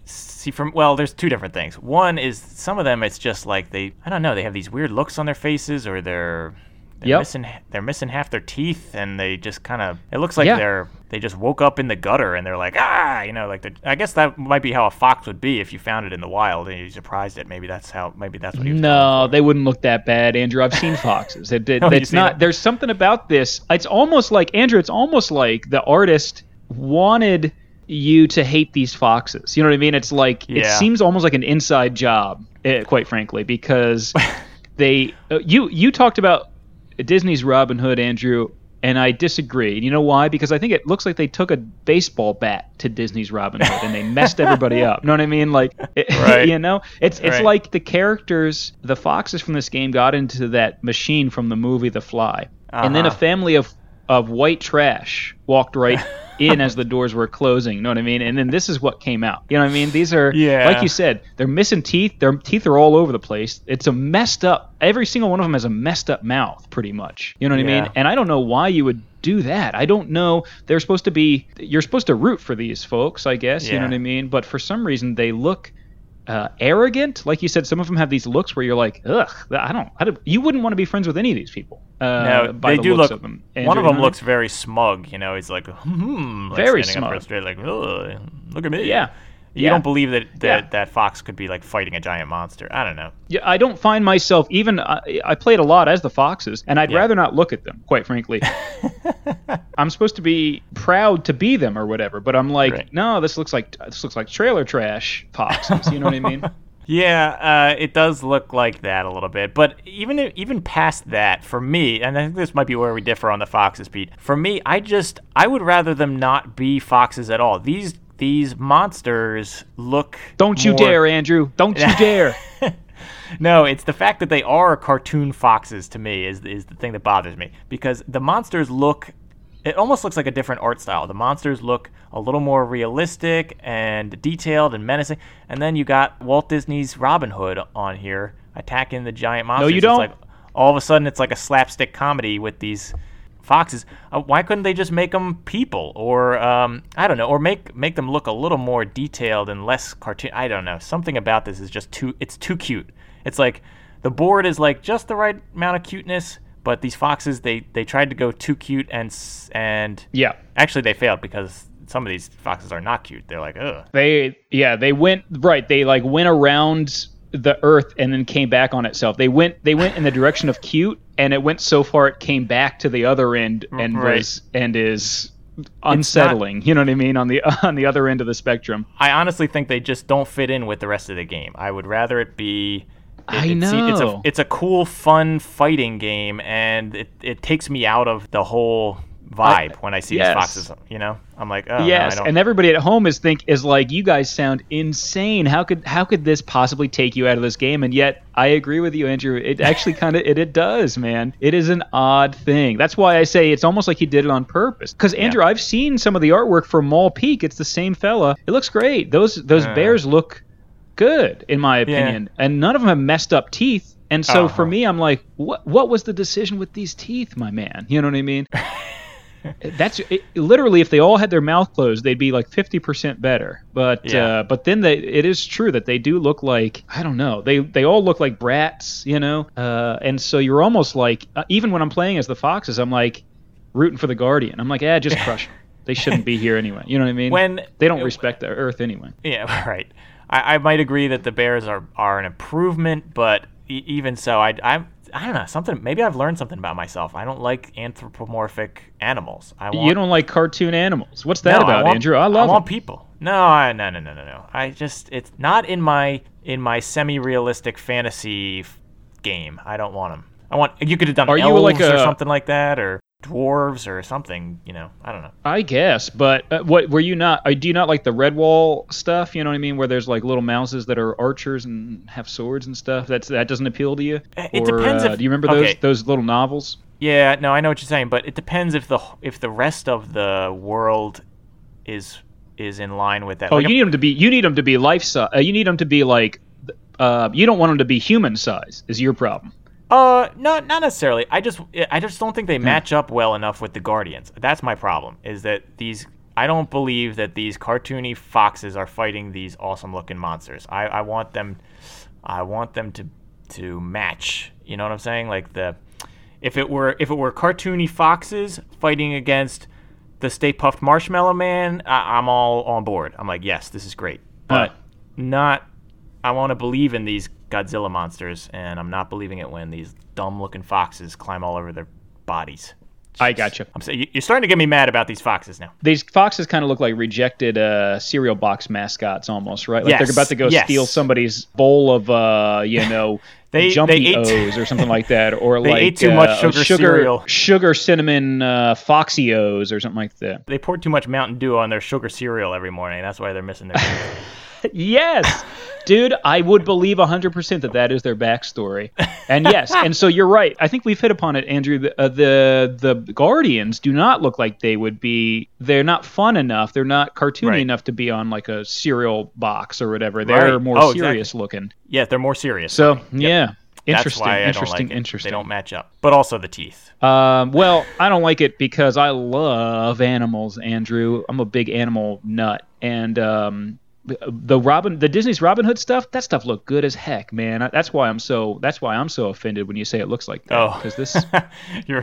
see from well, there's two different things. One is some of them it's just like they I don't know, they have these weird looks on their faces or they're they're Yep. missing they're missing half their teeth and they just kind of it looks like Yeah. they're they just woke up in the gutter and they're like ah you know like I guess that might be how a fox would be if you found it in the wild and you surprised it maybe that's how maybe that's what he was No, they wouldn't look that bad, Andrew. I've seen foxes. It, it, Oh, it's not. There's something about this. It's almost like Andrew. It's almost like the artist wanted you to hate these foxes. You know what I mean? It's like it seems almost like an inside job, eh, quite frankly, because they. Uh, you you talked about Disney's Robin Hood, Andrew. And I disagree. You know why? Because I think it looks like they took a baseball bat to Disney's Robin Hood and they messed everybody up. You know what I mean? Like, Right. you know, it's it's Right. like the characters, the foxes from this game got into that machine from the movie The Fly, and then a Uh-huh. family of of white trash walked right in as the doors were closing. You know what I mean? And then this is what came out. You know what I mean? These are Yeah. like you said, they're missing teeth. Their teeth are all over the place. It's a messed up. Every single one of them has a messed up mouth, pretty much. You know what I mean? And I don't know why you would do that? I don't know. They're supposed to be. You're supposed to root for these folks, I guess. You know what I mean? But for some reason, they look. Uh, arrogant, like you said, some of them have these looks where you're like, ugh, I don't, I don't you wouldn't want to be friends with any of these people. Uh, No, they the do look. of them. one of them looks very smug. You know, he's like, hmm, like Very smug. straight, like, "Ugh, look at me. Yeah. You Yeah. don't believe that that, Yeah. that fox could be like fighting a giant monster. I don't know. Yeah, I don't find myself even. I, I played a lot as the Foxes, and I'd Yeah. rather not look at them, quite frankly. I'm supposed to be proud to be them or whatever, but I'm like, Right. no, this looks like this looks like trailer trash Foxes. You know what I mean? Yeah, uh, it does look like that a little bit, but even even past that, for me, and I think this might be where we differ on the foxes, Pete. For me, I just I would rather them not be foxes at all. These these monsters look. Don't you more- dare, Andrew! Don't you dare! No, it's the fact that they are cartoon foxes to me is is the thing that bothers me because the monsters look. It almost looks like a different art style. The monsters look a little more realistic and detailed and menacing. And then you got Walt Disney's Robin Hood on here attacking the giant monsters. No, you don't. like all of a sudden it's like a slapstick comedy with these foxes. Uh, why couldn't they just make them people or um, I don't know, or make make them look a little more detailed and less cartoon? I don't know. Something about this is just too. It's too cute. It's like the board is like just the right amount of cuteness, but these foxes they they tried to go too cute and and yeah, actually they failed because some of these foxes are not cute. They're like ugh. they yeah they went right. They like went around the Earth and then came back on itself. They went they went in the direction of cute, and it went so far it came back to the other end and Right. was and is unsettling. you know what I mean on the on the other end of the spectrum. I honestly think they just don't fit in with the rest of the game. I would rather it be. It, I it's, It's a, it's a cool, fun fighting game, and it, it takes me out of the whole vibe when I see yes. these foxes. You know, I'm like, oh, no, yes, I don't. and everybody at home is think is like, you guys sound insane. How could how could this possibly take you out of this game? And yet, I agree with you, Andrew. It actually kind of it, it does, man. It is an odd thing. That's why I say it's almost like he did it on purpose. Because Andrew, I've seen some of the artwork for Maul Peak. It's the same fella. It looks great. Those those Uh. bears look good in my Yeah. opinion, and none of them have messed up teeth. And so for Uh-huh. me, I'm like, what what was the decision with these teeth, my man? You know what I mean? That's it, literally if they all had their mouth closed, they'd be like 50% better. But Yeah. uh, but then they it is true that they do look like I don't know. They they all look like brats, you know. Uh, and so you're almost like uh, even when I'm playing as the foxes, I'm like rooting for the guardian. I'm like, "Ah, just crush them. They shouldn't be here anyway." You know what I mean? When- they don't respect the earth anyway. Yeah, right. I, I might agree that the Bears are, are an improvement, but e- even so, I, I'm I don't know something. Maybe I've learned something about myself. I don't like anthropomorphic animals. I want, You don't like cartoon animals. What's that No, about, want, Andrew? I love I want 'em. people. No, I, no, no, no, no, no. I just it's not in my in my semi-realistic fantasy f- game. I don't want them. I want you could have done Are you elves like or something like that, or dwarves or something. You know, I don't know. I guess, but uh, what were you not? Uh, do you not like the Redwall stuff? You know what I mean, where there's like little mouses that are archers and have swords and stuff. That's that doesn't appeal to you. Uh, it Or, depends uh, if- do you remember those okay. those little novels? Yeah, no, I know what you're saying, but it depends if the if the rest of the world is is in line with that. Oh, Like you need them to be. You need them to be life size. Uh, you need them to be like. Uh, you don't want them to be human size. Is your problem? Uh, no, not necessarily. I just, I just don't Hmm. think they match up well enough with the Guardians. That's my problem. Is that these? I don't believe that these cartoony foxes are fighting these awesome-looking monsters. I, I want them, I want them to, to match. You know what I'm saying? Like the, if it were, if it were cartoony foxes fighting against the Stay Puft Marshmallow Man, I, I'm all on board. I'm like, yes, this is great. But Huh. not I want to believe in these Godzilla monsters, and I'm not believing it when these dumb-looking foxes climb all over their bodies. I gotcha. I'm saying you're starting to get me mad about these foxes now. These foxes kind of look like rejected uh, cereal box mascots, almost, right? Like Yes, they're about to go yes. steal somebody's bowl of, uh, you know, They- jumpy they O's or something like that, or They like ate too uh, much sugar sugar, cereal. sugar cinnamon uh, foxy O's or something like that. They poured too much Mountain Dew on their sugar cereal every morning. That's why they're missing their. Yes, dude, I would believe 100% that that is their backstory. And yes, and so you're right. I think we've hit upon it, Andrew. The, uh, the the Guardians do not look like they would be. They're not fun enough. They're not cartoony Right. enough to be on like a cereal box or whatever. They're Right. more Oh, exactly. serious looking. yeah, they're more serious. So yeah, Interesting, That's why I interesting, don't like interesting. They don't match up. But also the teeth. Um, well, I don't like it because I love animals, Andrew. I'm a big animal nut, and um, the Robin, the Disney's Robin Hood stuff, that stuff looked good as heck, man. That's why I'm so. That's why I'm so offended when you say it looks like that. Oh. because this, you're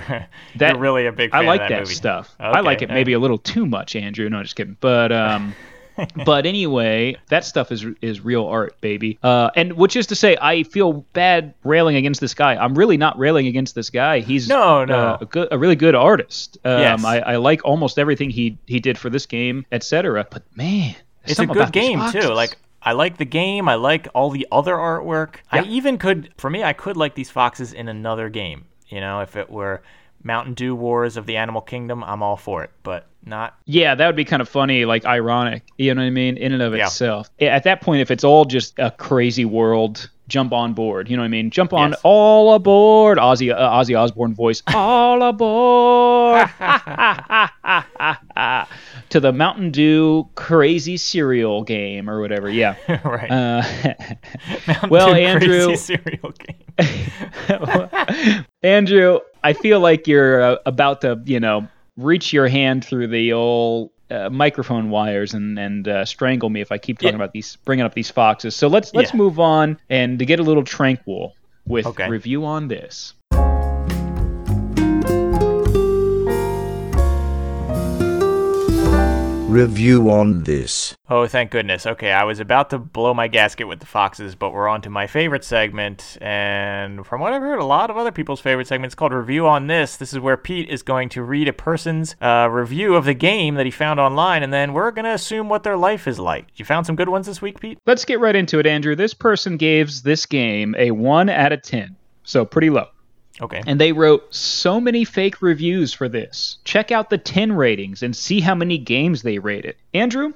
that you're really a big fan I like of that, that, movie. stuff. I like it maybe a little too much, Andrew. No, just kidding. But um, but anyway, that stuff is is real art, baby. Uh, and which is to say, I feel bad railing against this guy. I'm really not railing against this guy. He's No, no. uh, a, good, a really good artist. Um, Yes. I, I like almost everything he he did for this game, etc. But man, it's a good game too. Like I like the game. I like all the other artwork. I even could, for me, I could like these foxes in another game. You know, if it were Mountain Dew Wars of the Animal Kingdom, I'm all for it. But not. Yeah, that would be kind of funny, like ironic. You know what I mean? In and of Yeah. itself. At that point, if it's all just a crazy world, jump on board. You know what I mean? Jump on Yes. all aboard. Ozzy uh, Ozzy Osbourne voice. All aboard. to the Mountain Dew crazy cereal game or whatever. Yeah. right. Uh, Mountain well, Dew Andrew- Crazy cereal game. Andrew, I feel like you're uh, about to, you know, reach your hand through the old uh, microphone wires and and uh, strangle me if I keep talking Yeah. about these, bringing up these foxes. So let's let's Yeah. move on and to get a little tranquil with Okay. review on this. Review on this. Oh, thank goodness. Okay, I was about to blow my gasket with the foxes, but we're on to my favorite segment. And from what I've heard, a lot of other people's favorite segments called Review on This. This is where Pete is going to read a person's uh, review of the game that he found online, and then we're going to assume what their life is like. You found some good ones this week, Pete? Let's get right into it, Andrew. This person gives this game a one out of ten, so pretty low. Okay. And they wrote so many fake reviews for this. Check out the 10 ratings and see how many games they rated. Andrew,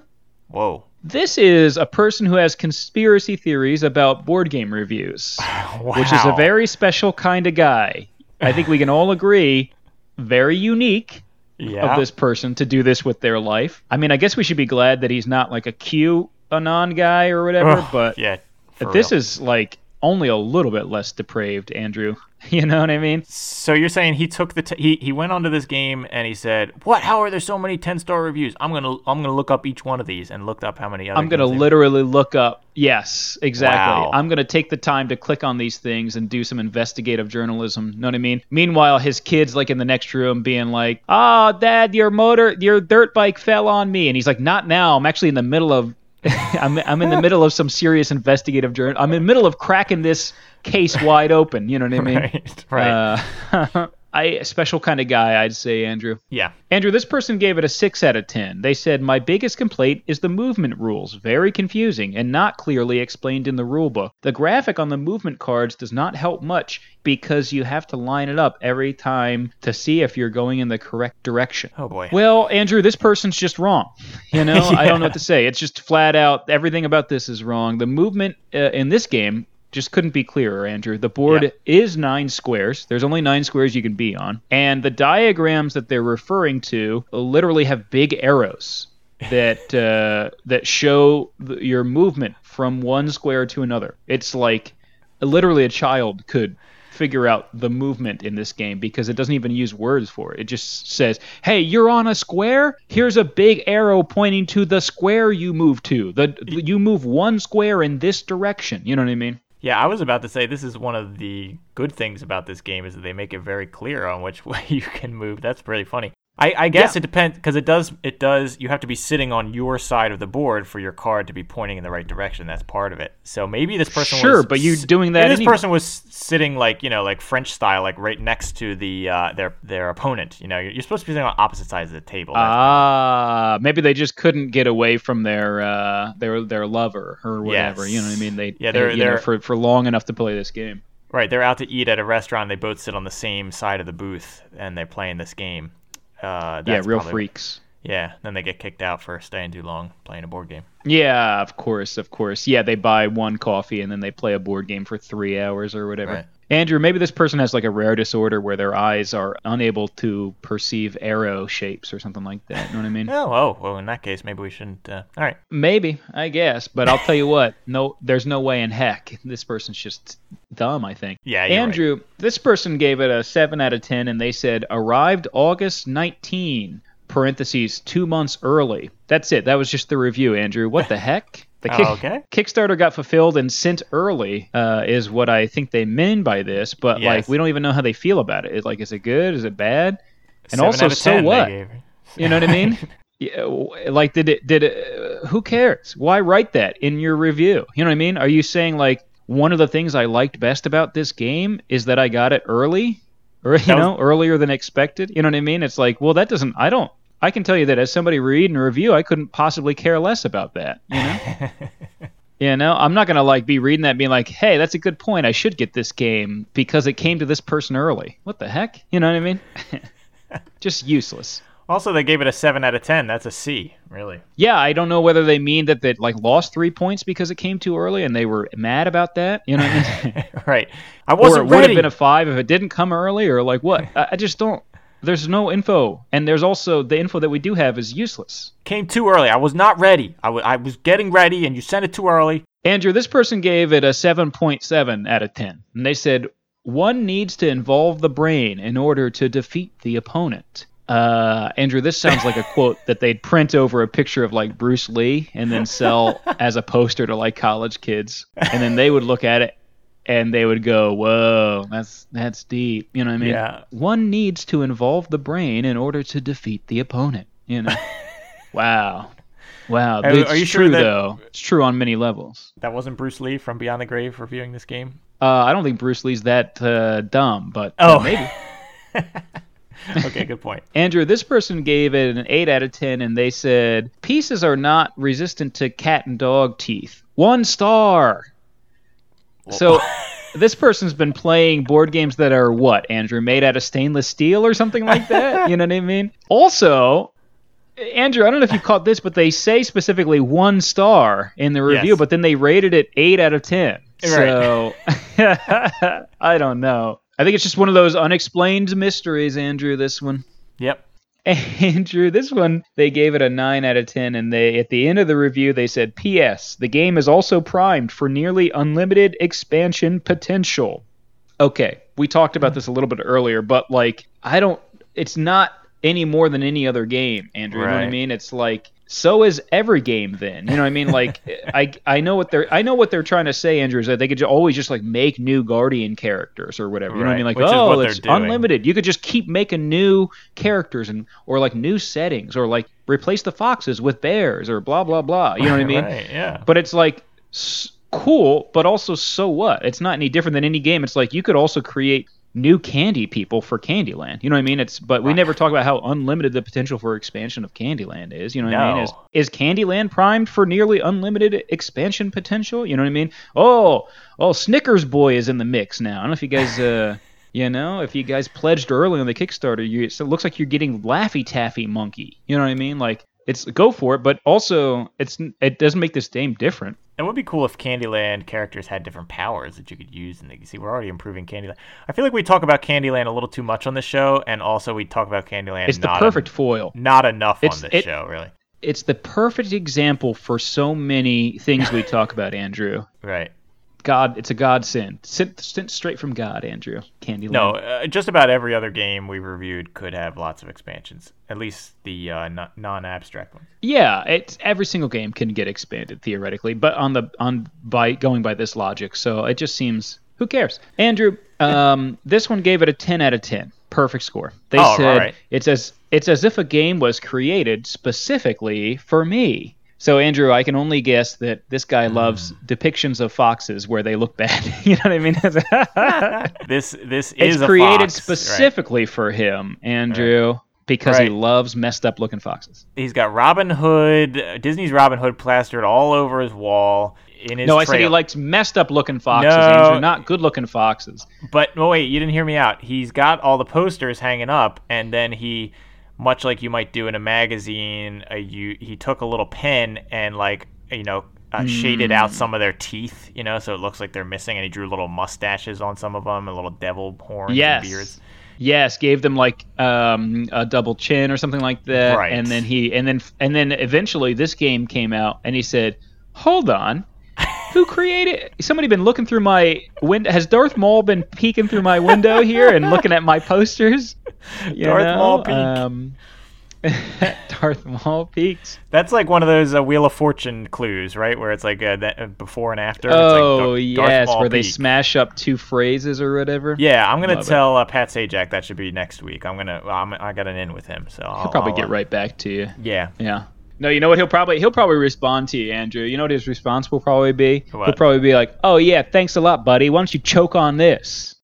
Whoa. This is a person who has conspiracy theories about board game reviews, which is a very special kind of guy. I think we can all agree, very unique yeah. of this person to do this with their life. I mean, I guess we should be glad that he's not like a Q anon guy or whatever, Ugh, but yeah. this real. is like only a little bit less depraved, Andrew. You know what I mean? So you're saying he took the t- he he went onto this game and he said, "What? How are there so many 10 star reviews? I'm gonna I'm gonna look up each one of these and looked up how many other." I'm going to games they- literally look up. Yes, exactly. Wow. I'm going to take the time to click on these things and do some investigative journalism. You know what I mean? Meanwhile, his kids like in the next room being like, "Ah, dad, your motor, your dirt bike fell on me." And he's like, "Not now. I'm actually in the middle of I'm I'm in the middle of some serious investigative journal. I'm in the middle of cracking this case wide open, you know what I mean? Right, right. Uh, I special kind of guy, I'd say, Andrew. yeah. Andrew, this person gave it a 6 out of 10. They said, My biggest complaint is the movement rules. Very confusing and not clearly explained in the rulebook. The graphic on the movement cards does not help much because you have to line it up every time to see if you're going in the correct direction. Oh boy. Well, Andrew, this person's just wrong. You know, I don't know what to say. It's just flat out everything about this is wrong. The movement uh, in this game just couldn't be clearer, Andrew. The board Yeah. is nine squares. There's only nine squares you can be on, and the diagrams that they're referring to literally have big arrows that uh, that show th- your movement from one square to another. It's like literally a child could figure out the movement in this game because it doesn't even use words for it. It just says, "Hey, you're on a square. Here's a big arrow pointing to the square you move to. The you move one square in this direction." You know what I mean? Yeah, I was about to say this is one of the good things about this game is that they make it very clear on which way you can move. That's pretty funny. I, I guess Yeah. it depends because it does it does you have to be sitting on your side of the board for your card to be pointing in the right direction. That's part of it. So maybe this person Sure, was but you doing that This anyway. person was sitting like you know like French style, like right next to the uh, their their opponent. You know, you're, you're supposed to be sitting on opposite sides of the table. Ah, maybe they just couldn't get away from their uh, their their lover or whatever. You know what I mean? They Yeah, they- they're- know, they're- for for long enough to play this game. Right, they're out to eat at a restaurant. They both sit on the same side of the booth, and they're playing this game. Uh, Yeah, real probably- freaks. Yeah, then they get kicked out for staying too long playing a board game. Yeah, of course, of course. Yeah, they buy one coffee and then they play a board game for three hours or whatever. Right. Andrew, maybe this person has like a rare disorder where their eyes are unable to perceive arrow shapes or something like that. You know what I mean? Oh, oh, well, in that case, maybe we shouldn't. Uh, all right. Maybe, I guess, but I'll tell you what, no, there's no way in heck this person's just dumb. I think. Yeah, you're right. Andrew, this person gave it a seven out of ten, and they said arrived August 19, parentheses two months early. That's it. That was just the review, Andrew. What the heck? The Oh, okay. Kickstarter got fulfilled and sent early, uh, is what I think they mean by this. But like, we don't even know how they feel about it. It- Like, is it good? Is it bad? And Seven also, so what? You know what I mean? Yeah, like, did it? Did it? Uh, who cares? Why write that in your review? You know what I mean? Are you saying like one of the things I liked best about this game is that I got it early, or you was- know, earlier than expected? You know what I mean? It's like, well, that doesn't. I don't. I can tell you that as somebody reading a review, I couldn't possibly care less about that. You know. You know, I'm not gonna like be reading that and being like, "Hey, that's a good point. I should get this game because it came to this person early." What the heck? You know what I mean? Just useless. Also, they gave it a 7 out of 10. That's a C, really. Yeah, I don't know whether they mean that they like lost three points because it came too early and they were mad about that. You know what I mean? right. I or it wasn't would have been a five if it didn't come early, or like what? I, I just don't. There's no info, and there's also the info that we do have is useless. Came too early. I was not ready. I was getting ready, and you sent it too early. Andrew, this person gave it a 7.7 out of 10. And they said, one needs to involve the brain in order to defeat the opponent. Uh, Andrew, this sounds like a quote that they'd print over a picture of like Bruce Lee and then sell as a poster to like college kids. And then they would look at it and they would go, "Whoa, that's that's deep." You know what I mean? Yeah. One needs to involve the brain in order to defeat the opponent. You know? wow. Wow. Are- it's are you sure true that- though. It's true on many levels. That wasn't Bruce Lee from Beyond the Grave reviewing this game. Uh, I don't think Bruce Lee's that uh, dumb, but Oh. uh, maybe. okay, good point. Andrew, this person gave it an 8 out of 10, and they said, Pieces are not resistant to cat and dog teeth. One star. So, this person's been playing board games that are what, Andrew? Made out of stainless steel or something like that? you know what I mean? Also, Andrew, I don't know if you caught this, but they say specifically one star in the review, Yes. but then they rated it 8 out of 10. Right. So, I don't know. I think it's just one of those unexplained mysteries, Andrew, this one. Yep. Andrew, this one they gave it a 9 out of 10 and they at the end of the review they said PS, the game is also primed for nearly unlimited expansion potential. Okay, we talked about hmm. this a little bit earlier, but like I don't it's not any more than any other game, Andrew, you know what I mean? It's like so is every game then. You know what I mean? Like I I know what they're I know what they're trying to say, Andrew, is that they could always just like make new guardian characters or whatever. You know what I mean? Like, which oh, it's unlimited. You could just keep making new characters and or like new settings or like replace the foxes with bears or blah blah blah. You know what I mean? Right, yeah. But it's like s- cool, but also so what? It's not any different than any game. It's like you could also create new candy people for Candyland. You know what I mean? It's but we never talk about how unlimited the potential for expansion of Candyland is. You know what I mean? Is is Candyland primed for nearly unlimited expansion potential? You know what I mean? Oh, oh, Snickers Boy is in the mix now. I don't know if you guys. uh You know, if you guys pledged early on the Kickstarter, you it looks like you're getting Laffy Taffy Monkey. You know what I mean? Like it's go for it, but also it's it doesn't make this game different. It would be cool if Candyland characters had different powers that you could use, and you see, we're already improving Candyland. I feel like we talk about Candyland a little too much on the show, and also we talk about Candyland. It's the perfect en- foil. not enough It's- on this it- show, really. It's the perfect example for so many things we talk about, Andrew. Right. God, it's a godsend. Sent, sent straight from God, Andrew. Candy. No, uh, just about every other game we've reviewed could have lots of expansions. At least the uh, non- non-abstract ones. Yeah, it's every single game can get expanded theoretically, but on the on by going by this logic, so it just seems who cares? Andrew, um, this one gave it a ten out of ten, perfect score. They Oh, said right. it's as it's as if a game was created specifically for me. So Andrew, I can only guess that this guy loves Hmm. depictions of foxes where they look bad. you know what I mean? This this it's is a created fox, right. specifically for him, Andrew, because he loves messed up looking foxes. He's got Robin Hood, uh, Disney's Robin Hood plastered all over his wall. In his No, I said he likes messed up looking foxes, No. Andrew, not good looking foxes. But no, wait, you didn't hear me out. He's got all the posters hanging up, and then he, much like you might do in a magazine, uh, you he took a little pen and like you know uh, shaded Hmm. out some of their teeth, you know, so it looks like they're missing, and he drew little mustaches on some of them, and little devil horns Yes. and beards. Yes, gave them like um, a double chin or something like that. Right. And then he and then and then eventually this game came out and he said, "Hold on. Who created Somebody been looking through my window. Has Darth Maul been peeking through my window here and looking at my posters? You Darth know? Maul peek. Um, Darth Maul peeks. That's like one of those uh, Wheel of Fortune clues, right? Where it's like uh, that, uh, before and after. Oh it's like Darth yes, Maul where they smash up two phrases or whatever. Yeah, I'm gonna Love tell uh, Pat Sajak that should be next week. I'm gonna. I'm, I got an in with him, so I'll He'll probably I'll, get right back to you. Yeah. Yeah. No, you know what? He'll probably he'll probably respond to you, Andrew. You know what his response will probably be? What? He'll probably be like, "Oh yeah, thanks a lot, buddy. Why don't you choke on this?"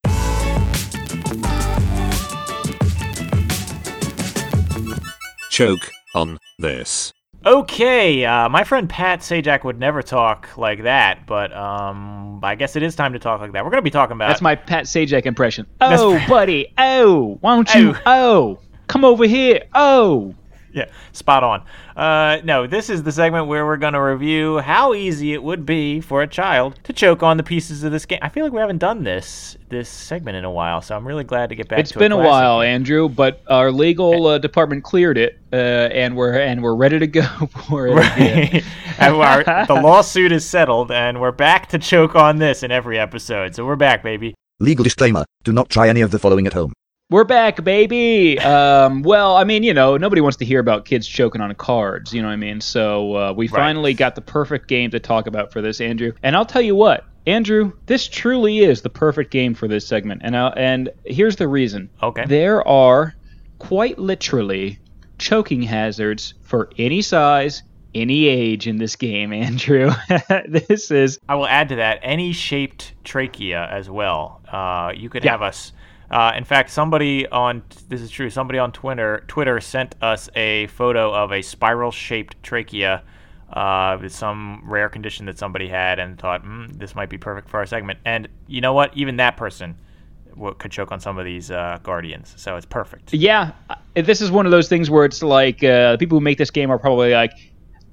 Choke on this. Okay, uh, my friend Pat Sajak would never talk like that, but um, I guess it is time to talk like that. We're gonna be talking about. That's my Pat Sajak impression. That's- Oh, buddy. Oh, why don't you? Oh, come over here. Oh. Yeah, spot on. Uh, no, this is the segment where we're going to review how easy it would be for a child to choke on the pieces of this game. I feel like we haven't done this this segment in a while, so I'm really glad to get back It's to been a classic. while, Andrew, but our legal uh, department cleared it, uh, and we're and we're ready to go for it. again. and our, the lawsuit is settled, and we're back to choke on this in every episode. So we're back, baby. Legal disclaimer do not try any of the following at home. We're back, baby. Um, well, I mean, you know, nobody wants to hear about kids choking on cards. You know what I mean? So uh, we Right. finally got the perfect game to talk about for this, Andrew. And I'll tell you what, Andrew, this truly is the perfect game for this segment. And uh, and here's the reason. Okay. There are quite literally choking hazards for any size, any age in this game, Andrew. this is I will add to that any shaped trachea as well. Uh, you could Yeah. have us. Uh, in fact, somebody on this is true. Somebody on Twitter Twitter sent us a photo of a spiral shaped trachea. Uh, with some rare condition that somebody had, and thought, mm, this might be perfect for our segment. And you know what? Even that person could choke on some of these uh, guardians, so it's perfect. Yeah, this is one of those things where it's like uh, people who make this game are probably like,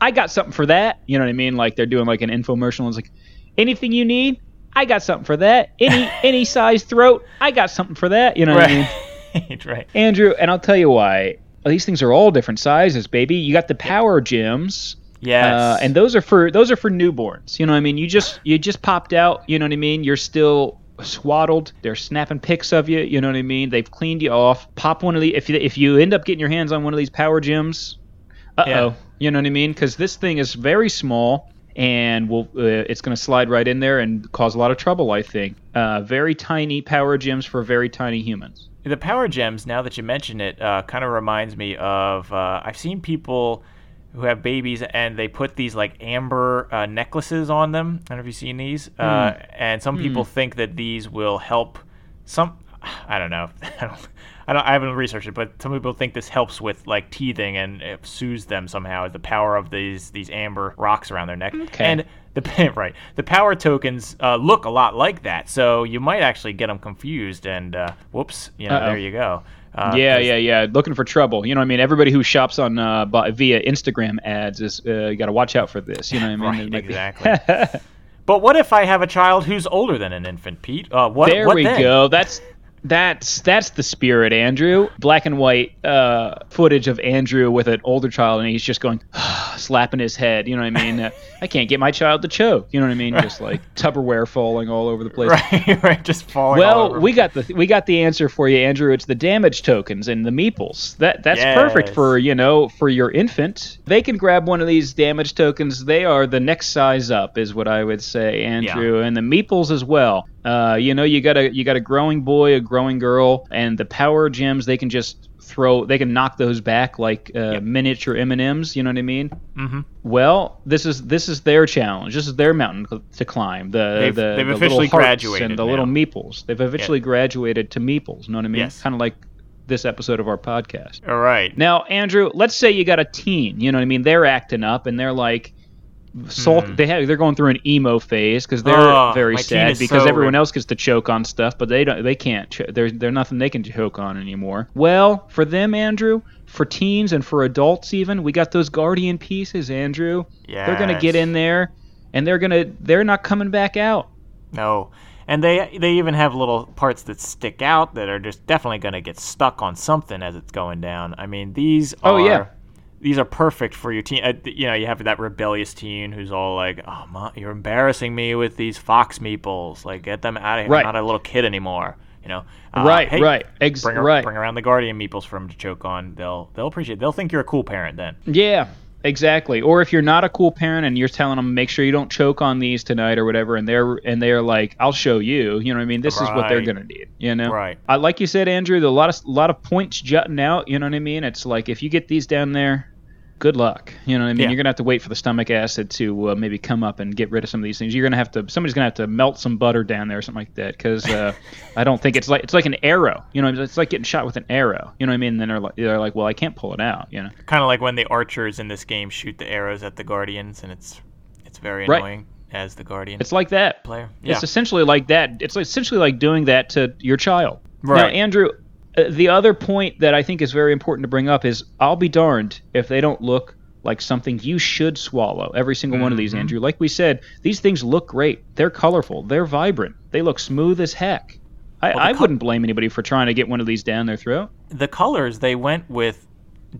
I got something for that. You know what I mean? Like they're doing like an infomercial. And it's like, anything you need, I got something for that. Any any size throat, I got something for that. You know what I mean? Right, right. Andrew, and I'll tell you why. These things are all different sizes, baby. You got the power gems. Yes. Uh, and those are for those are for newborns. You know what I mean? You just you just popped out. You know what I mean? You're still swaddled. They're snapping pics of you. You know what I mean? They've cleaned you off. Pop one of the if you if you end up getting your hands on one of these power gems. Uh oh. Yeah. You know what I mean? Because this thing is very small. And will uh, it's going to slide right in there and cause a lot of trouble, I think. Uh, very tiny power gems for very tiny humans. The power gems, now that you mention it, uh, kind of reminds me of uh, I've seen people who have babies and they put these like amber uh, necklaces on them. I don't know if you've seen these. Uh, and some people think that these will help some. I don't know. I don't. I don't. I haven't researched it, but some people think this helps with like teething and it soothes them somehow. The power of these these amber rocks around their neck. Okay. And the right, the power tokens uh, look a lot like that, so you might actually get them confused. And uh, whoops, you know, Uh-oh. there you go. Uh, yeah, yeah, yeah. Looking for trouble. You know what I mean? Everybody who shops on uh, via Instagram ads is uh, got to watch out for this. You know what I mean? Right, exactly. But what if I have a child who's older than an infant, Pete? Uh, what? there what we then? go. That's that's that's the spirit, Andrew. Black and white uh, footage of Andrew with an older child, and he's just going slapping his head. You know what I mean? Uh, I can't get my child to choke. You know what I mean? Just like Tupperware falling all over the place. Right, right, just falling. all Well, we got the we got the answer for you, Andrew. It's the damage tokens and the meeples. That that's perfect for you know for your infant. They can grab one of these damage tokens. They are the next size up, is what I would say, Andrew. And the meeples as well. Uh, you know, you got a you got a growing boy, a growing girl, and the power gems. They can just throw. They can knock those back like uh, miniature M and M's. You know what I mean? Mhm. Well, this is this is their challenge. This is their mountain cl- to climb. The They've- the, they've the officially little hearts graduated and the now. little meeples. They've officially graduated to meeples. You know what I mean? Yes. Kind of like this episode of our podcast. All right. Now, Andrew, let's say you got a teen. You know what I mean? They're acting up and they're like salt. Hmm. They have they're going through an emo phase because they're. Oh, very sad because so everyone else gets to choke on stuff, but they don't. They can't. Ch- there's there's nothing they can choke on anymore. Well, for them, Andrew, for teens and for adults even, we got those guardian pieces, Andrew. Yeah. They're gonna get in there and they're gonna they're not coming back out. No. And they they even have little parts that stick out that are just definitely going to get stuck on something as it's going down. I mean, these Oh, yeah. These are perfect for your team. Uh, you know, you have that rebellious teen who's all like, "Oh, mom, you're embarrassing me with these fox meeples. Like, get them out of here. Right. I'm not a little kid anymore." You know. Uh, Right, hey, right, ex- bring, right. bring around the guardian meeples for them to choke on. They'll they'll appreciate. It. They'll think you're a cool parent then. Yeah, exactly. Or if you're not a cool parent and you're telling them make sure you don't choke on these tonight or whatever, and they're and they're like, "I'll show you." You know what I mean? This is what they're gonna need. You know? Right. I like you said, Andrew. A lot of a lot of points jutting out. You know what I mean? It's like if you get these down there. Good luck. You know what I mean? Yeah. You're gonna have to wait for the stomach acid to uh, maybe come up and get rid of some of these things. You're gonna have to. Somebody's gonna have to melt some butter down there or something like that. Because uh, I don't think it's like it's like an arrow. You know, it's like getting shot with an arrow. You know what I mean? And then they're like, they're like, well, I can't pull it out. You know? Kind of like when the archers in this game shoot the arrows at the guardians, and it's it's very Right. annoying as the guardian It's like that. player. Yeah. It's essentially like that. It's essentially like doing that to your child. Right. Now. Andrew, the other point that I think is very important to bring up is I'll be darned if they don't look like something you should swallow. Every single one of Mm-hmm. these, Andrew. Like we said, these things look great. They're colorful. They're vibrant. They look smooth as heck. I, the I co- wouldn't blame anybody for trying to get one of these down their throat. the colors they went with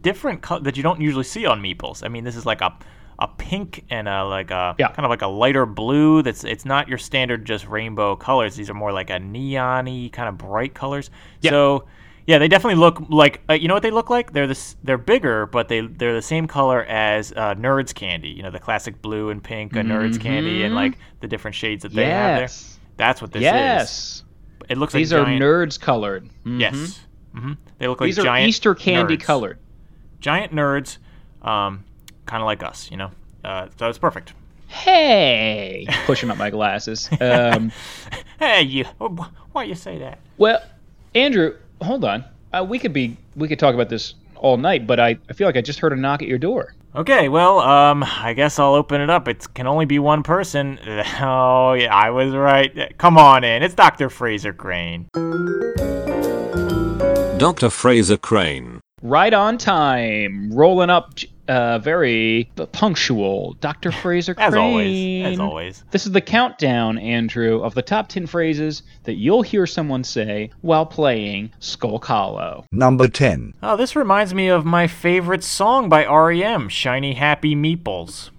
different co- that you don't usually see on meeples. I mean, this is like a a pink and a like a Yeah. kind of like a lighter blue. That's it's not your standard just rainbow colors. These are more like a neon-y kind of bright colors. Yeah. So yeah, they definitely look like uh, you know what they look like. They're this they're bigger, but they they're the same color as uh, Nerds candy. You know the classic blue and pink uh, Nerds candy and like the different shades that they have there. Mm-hmm. That's what this is. yes. It looks These like these are nerds colored. Mhm. Yes. hmm They look like These are giant Easter candy nerds. colored. giant nerds, um, kind of like us, you know. Uh, so it's perfect. Hey, pushing up my glasses. Um, Hey, you. wh- Why you say that? Well, Andrew, hold on. Uh, we could be we could talk about this all night, but I, I feel like I just heard a knock at your door. Okay, well, um, I guess I'll open it up. It can only be one person. Oh, yeah, I was right. Come on in. It's Dr. Frasier Crane. Dr. Frasier Crane. Right on time, rolling up, uh, very punctual. Dr. Frasier Crane. As always. As always. This is the countdown, Andrew, of the top 10 phrases that you'll hear someone say while playing Skulk Hollow. Number 10. Oh, this reminds me of my favorite song by REM, Shiny Happy Meeples.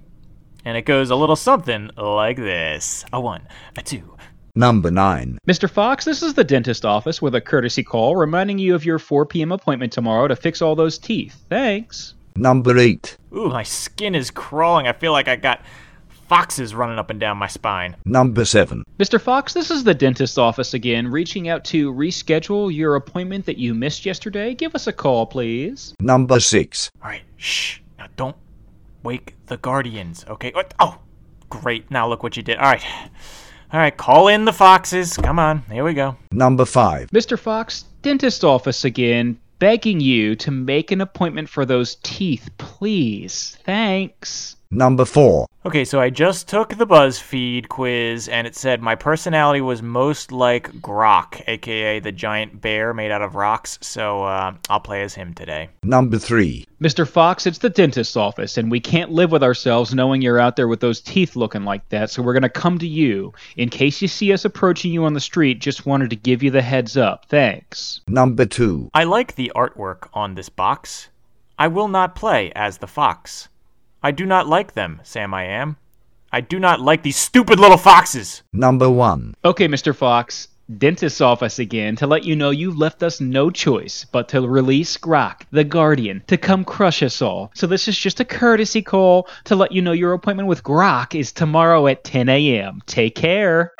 And it goes a little something like this a one, a two, Number 9. Mr. Fox, this is the dentist office with a courtesy call reminding you of your 4 p.m. appointment tomorrow to fix all those teeth. Thanks. Number 8. Ooh, my skin is crawling. I feel like I got foxes running up and down my spine. Number 7. Mr. Fox, this is the dentist's office again, reaching out to reschedule your appointment that you missed yesterday. Give us a call, please. Number 6. All right, shh. Now don't wake the guardians, okay? What? Oh, great. Now look what you did. All right. All right, call in the foxes. Come on. Here we go. Number 5. Mr. Fox, dentist office again, begging you to make an appointment for those teeth, please. Thanks. Number 4. Okay, so I just took the BuzzFeed quiz and it said my personality was most like Grak, aka the giant bear made out of rocks, so uh, I'll play as him today. Number 3. Mr. Fox, it's the dentist's office, and we can't live with ourselves knowing you're out there with those teeth looking like that, so we're going to come to you. In case you see us approaching you on the street, just wanted to give you the heads up. Thanks. Number 2. I like the artwork on this box. I will not play as the fox. I do not like them, Sam I am. I do not like these stupid little foxes. Number 1. Okay, Mr. Fox, dentist's office again to let you know you've left us no choice but to release Grak, the Guardian, to come crush us all. So this is just a courtesy call to let you know your appointment with Grak is tomorrow at 10 a.m. Take care.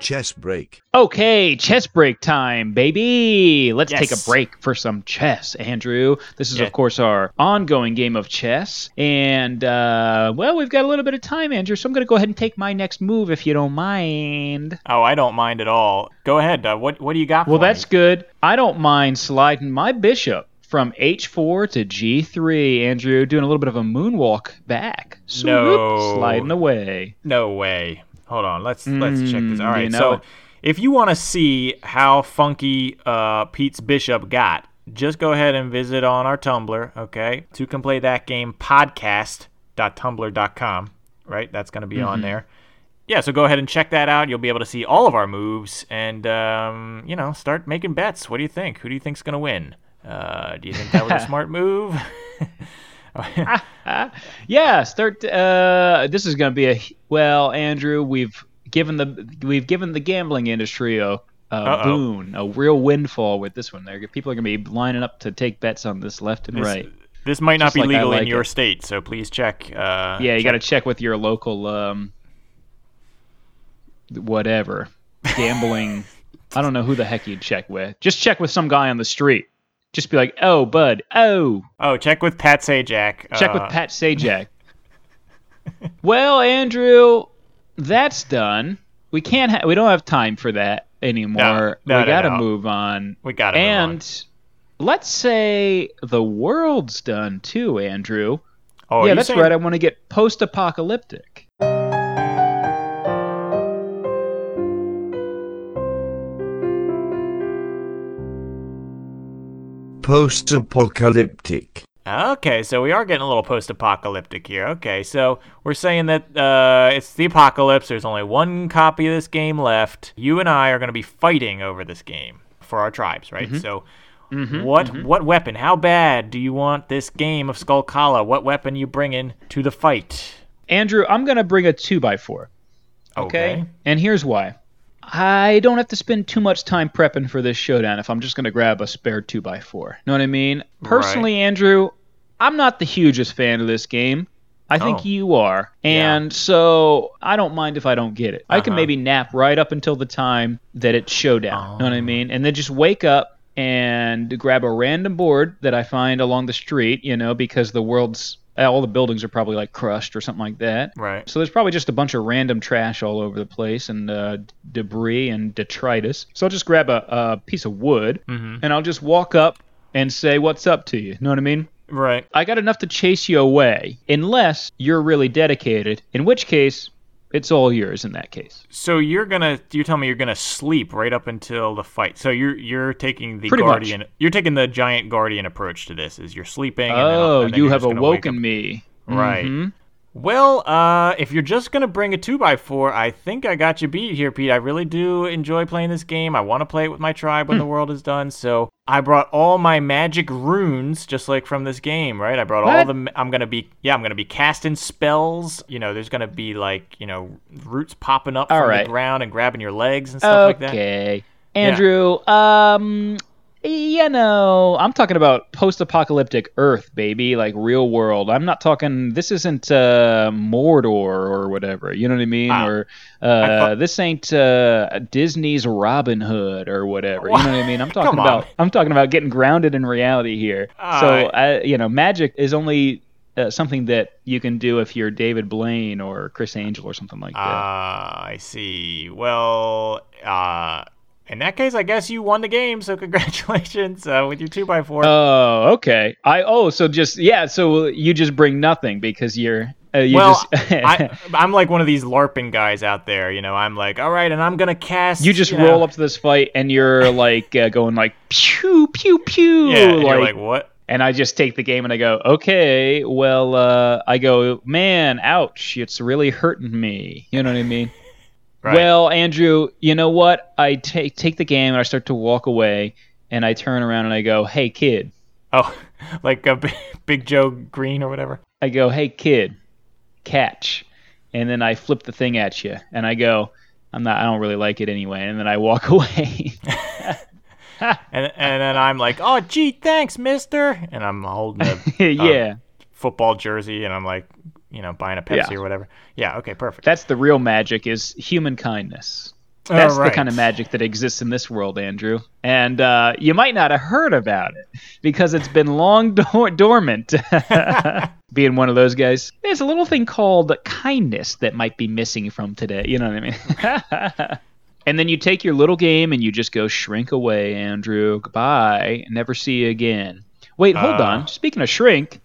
Chess break. Okay, chess break time, baby. Let's take a break for some chess, Andrew. This is, Yeah. of course, our ongoing game of chess. And, uh, well, we've got a little bit of time, Andrew, so I'm going to go ahead and take my next move if you don't mind. Oh, I don't mind at all. Go ahead. Uh, what what do you got? Well, for that's me? good. I don't mind sliding my bishop from h4 to g3, Andrew, doing a little bit of a moonwalk back. Swoop, No. Sliding away. no way. Hold on. Let's let's check this. Mm, All right. you know so it. if you want to see how funky uh, Pete's Bishop got, just go ahead and visit on our Tumblr, okay? To can play that game podcast.tumblr.com, right? That's going to be on there. Yeah, so go ahead and check that out. You'll be able to see all of our moves and, um, you know, start making bets. What do you think? Who do you think's going to win? Uh, do you think that was a smart move? Yeah, start. Uh, this is going to be a well, Andrew. We've given the we've given the gambling industry a, a boon, a real windfall with this one. There, people are going to be lining up to take bets on this left and This- right. This might not be like legal in like your it. state, so please check. Uh, Yeah, you got to check with your local um, whatever gambling. I don't know who the heck you'd check with. Just check with some guy on the street. Just be like, "Oh, bud. Oh, Oh, check with Pat Sajak. Check uh, with Pat Sajak. well, Andrew, that's done. We can't. Ha- we don't have time for that anymore. No, no, we got to no. move on. We gotta move on. And let's say the world's done too, Andrew. Oh, yeah, that's saying- right. I want to get post-apocalyptic. Post-apocalyptic. Okay, so we are getting a little post-apocalyptic here. Okay, so we're saying that uh, it's the apocalypse. There's only one copy of this game left. You and I are going to be fighting over this game for our tribes, right? Mm-hmm. So, what what weapon? How bad do you want this game of Skulk Hollow? What weapon you bringing to the fight? Andrew, I'm gonna bring a two by four. Okay. And here's why. I don't have to spend too much time prepping for this showdown if I'm just going to grab a spare 2x4. Know what I mean? Personally, Andrew, I'm not the hugest fan of this game. I think Oh. you are. Yeah. And so I don't mind if I don't get it. I can Uh-huh. maybe nap right up until the time that it's showdown. Know what I mean? And then just wake up and grab a random board that I find along the street, you know, because the world's all the buildings are probably like crushed or something like that. Right. So there's probably just a bunch of random trash all over the place and uh, debris and detritus. So I'll just grab a, a piece of wood Mhm. and I'll just walk up and say, "What's up to you?" Know what I mean? Right. I got enough to chase you away, unless you're really dedicated. In which case, it's all yours. In that case, So you're gonna you tell me you're gonna sleep right up until the fight. So you're you're taking the Pretty much. guardian you're taking the giant guardian approach to this. Is you're sleeping. and then- oh, then you have just gonna wake awoken me. Right. Mhm. Well, uh, if you're just gonna bring a two x four, I think I got you beat here, Pete. I really do enjoy playing this game. I want to play it with my tribe Hmm. when the world is done. So I brought all my magic runes, just like from this game, right? I brought all the. I'm gonna be yeah. I'm gonna be casting spells. You know, there's gonna be like you know roots popping up All from right. the ground and grabbing your legs and stuff like that. Okay, Andrew. Um, you know, I'm talking about post-apocalyptic Earth, baby, like real world. I'm not talking. This isn't uh, Mordor or whatever. You know what I mean? Ah, or uh, thought- this ain't uh, Disney's Robin Hood or whatever. You know what I mean? I'm talking about. I'm talking about getting grounded in reality here. All so, right. I, you know, magic is only. Uh, something that you can do if you're David Blaine or Criss Angel or something like that. Ah, I see. Well, uh, in that case, I guess you won the game. So congratulations uh, with your two x four. Oh, okay. I oh, so just yeah, so you just bring nothing because you're uh, you well, just I, I'm like one of these LARPing guys out there. You know, I'm like, all right, and I'm gonna cast. you just you roll know- up to this fight and you're like uh, going like pew pew pew Yeah, and like, you're like, what? and I just take the game and I go, "Okay, well uh I go, "Man, ouch, it's really hurting me." You know what I mean? Right. Well, Andrew, you know what? I take take the game and I start to walk away and I turn around and I go, "Hey kid." oh, like a big, big Joe Greene or whatever. I go, "Hey kid, catch," and then I flip the thing at you, and I go, "I'm not. I don't really like it anyway," and then I walk away. And and then I'm like, oh, gee, thanks, Mister. And I'm holding a yeah, uh, football jersey, and I'm like, you know, buying a Pepsi Yeah. or whatever. Yeah. Okay. Perfect. that's the real magic is human kindness. That's the right. kind of magic that exists in this world, Andrew. And uh, you might not have heard about it because it's been long dor- dormant. Being one of those guys, there's a little thing called kindness that might be missing from today. You know what I mean? and then you take your little game and you just go shrink away, Andrew. Goodbye. Never see you again. Wait, hold Uh. on. Speaking of shrink,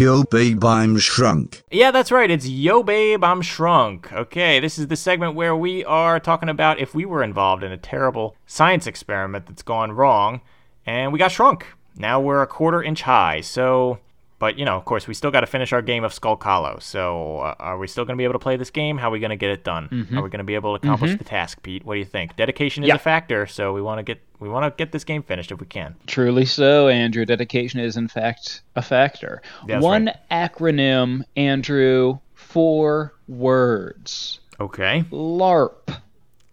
Yo babe I'm shrunk. Yeah, that's right. It's Yo Babe, I'm Shrunk. Okay, this is the segment where we are talking about if we were involved in a terrible science experiment that's gone wrong and we got shrunk. Now we're a quarter inch high. So, but you know, of course, we still got to finish our game of Skulk Hollow. So, uh, are we still going to be able to play this game? How are we going to get it done? Are we going to be able to accomplish the task, Pete? What do you think? Dedication is Yeah. a factor, so we want to get we want to get this game finished if we can. Truly so, Andrew. Dedication is, in fact, a factor. That's One right. acronym, Andrew, four words. Okay. LARP.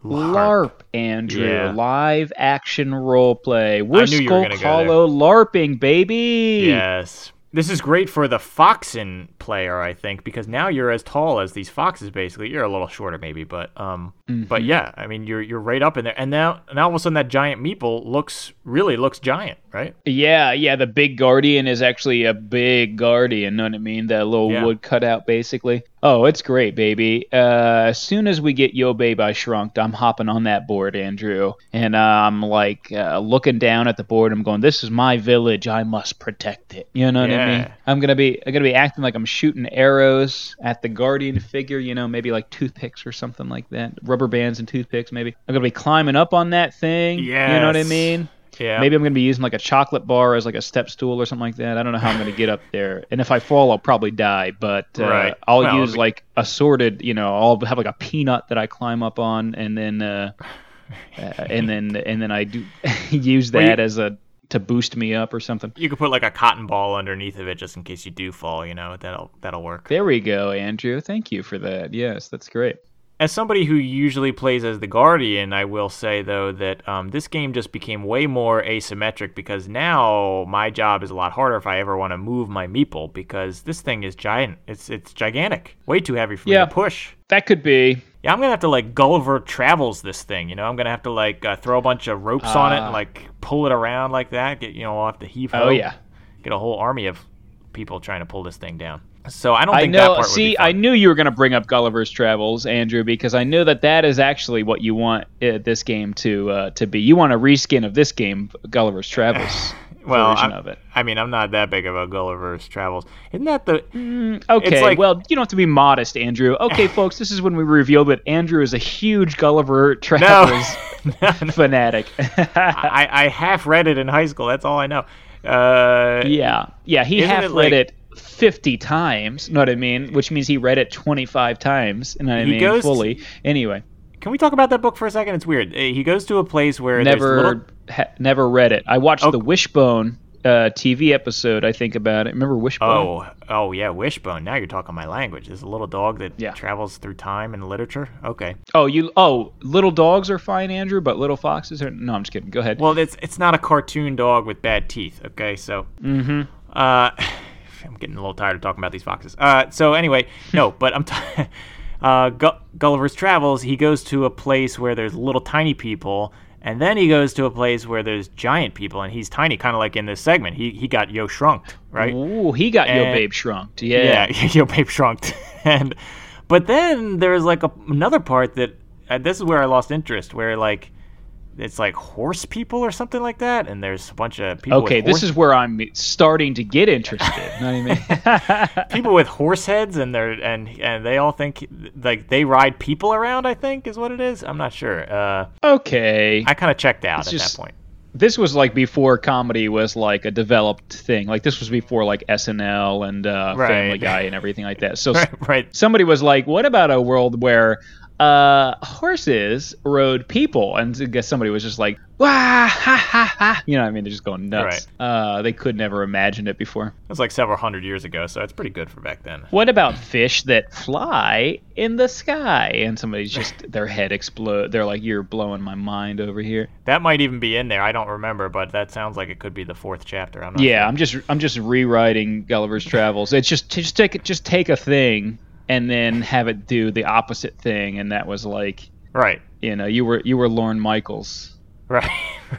LARP, Andrew. Yeah. Live action role play. We're knew you were gonna go there. Hollow LARPing, baby. Yes. This is great for the Foxen player, I think, because now you're as tall as these foxes. Basically, you're a little shorter, maybe, but um, but yeah, I mean, you're you're right up in there, and now now all of a sudden that giant meeple looks really looks giant, right? Yeah, yeah. The big guardian is actually a big guardian. Know what I mean? That little Yeah. wood cutout, basically. Oh, it's great, baby. Uh, as soon as we get Yo Babe I Shrunk, I'm hopping on that board, Andrew, and uh, I'm like uh, looking down at the board. I'm going, "This is my village. I must protect it." You know what I mean? Yeah. I'm gonna be, I'm gonna be acting like I'm shooting arrows at the guardian figure. You know, maybe like toothpicks or something like that, rubber bands and toothpicks. Maybe I'm gonna be climbing up on that thing. Yeah. You know what I mean? Yeah. Maybe I'm going to be using like a chocolate bar as like a step stool or something like that. I don't know how I'm going to get up there. And if I fall, I'll probably die. But uh, Right. I'll Well, use be- like assorted, you know, I'll have like a peanut that I climb up on, and then uh, uh, and then and then I do use Well, that you- as a to boost me up or something. You could put like a cotton ball underneath of it just in case you do fall. You know that'll that'll work. There we go, Andrew. Thank you for that. Yes, that's great. As somebody who usually plays as the Guardian, I will say though that um, this game just became way more asymmetric because now my job is a lot harder if I ever want to move my meeple because this thing is giant. It's it's gigantic, way too heavy for Yeah. me to push. That could be. Yeah, I'm gonna have to like Gulliver travels this thing. You know, I'm gonna have to like uh, throw a bunch of ropes on it Ah. and like pull it around like that. Get you know, I'll have to heave. Oh yeah. get a whole army of people trying to pull this thing down. So I don't I think that know. part would be See. I knew you were going to bring up Gulliver's Travels, Andrew, because I know that that is actually what you want uh, this game to uh, to be. You want a reskin of this game, Gulliver's Travels well, version I'm- of it. I mean, I'm not that big of a Gulliver's Travels. Isn't that the? Okay, It's like- well, you don't have to be modest, Andrew. Okay, folks, this is when we reveal that Andrew is a huge Gulliver Travels No, no. fanatic. I, I half read it in high school. That's all I know. Uh, yeah, yeah, he half read like- it. 50 times, you know what I mean? Which means he read it 25 times, what I He mean? goes Fully. Anyway, Can we talk about that book for a second? It's weird. Uh, He goes to a place where never little. ha- never read it. I watched Oh. the Wishbone uh, TV episode. I think about it. Remember Wishbone? Oh, oh yeah, Wishbone. Now you're talking my language. There's a little dog that Yeah. travels through time and literature. Okay. Oh, you. Oh, little dogs are fine, Andrew, but little foxes are. No, I'm just kidding. Go ahead. Well, it's it's not a cartoon dog with bad teeth. Okay, so. Mm-hmm. Uh, I'm getting a little tired of talking about these foxes. Uh, so anyway, no, but I'm. T- uh, Gu- Gulliver's Travels. He goes to a place where there's little tiny people. And then he goes to a place where there's giant people, and he's tiny, kind of like in this segment. He he got yo shrunked, right? Ooh, he got Yo Babe Shrunked. Yeah. Yeah, Yo Babe Shrunk. and but then there's like a, another part that uh, this is where I lost interest, where like it's like horse people or something like that, and there's a bunch of people. Okay, this is where I'm starting to get interested. know what I mean? people with horse heads, and they're and and they all think like they ride people around. I think is what it is. I'm not sure. Uh, okay. I kind of checked out It's at just- that point. this was like before comedy was like a developed thing. Like this was before like SNL and uh, Right. Family Guy and everything like that. So Right, right. somebody was like, "What about a world where uh, horses rode people?" And I guess somebody was just like, "Wah ha ha ha!" You know, what I mean, they're just going nuts. Uh, they could never imagine it before. It was like several hundred years ago, so it's pretty good for back then. What about fish that fly in the sky? And somebody's just their head explode. They're like, "You're blowing my mind over here." That might even be in there. I don't remember, but that sounds like it could be the fourth chapter. I'm not Yeah, sure. I'm just I'm just rewriting Gulliver's Travels. It's just just take just take a thing and then have it do the opposite thing, and that was like right. you know you were you were Lorne Michaels. Right,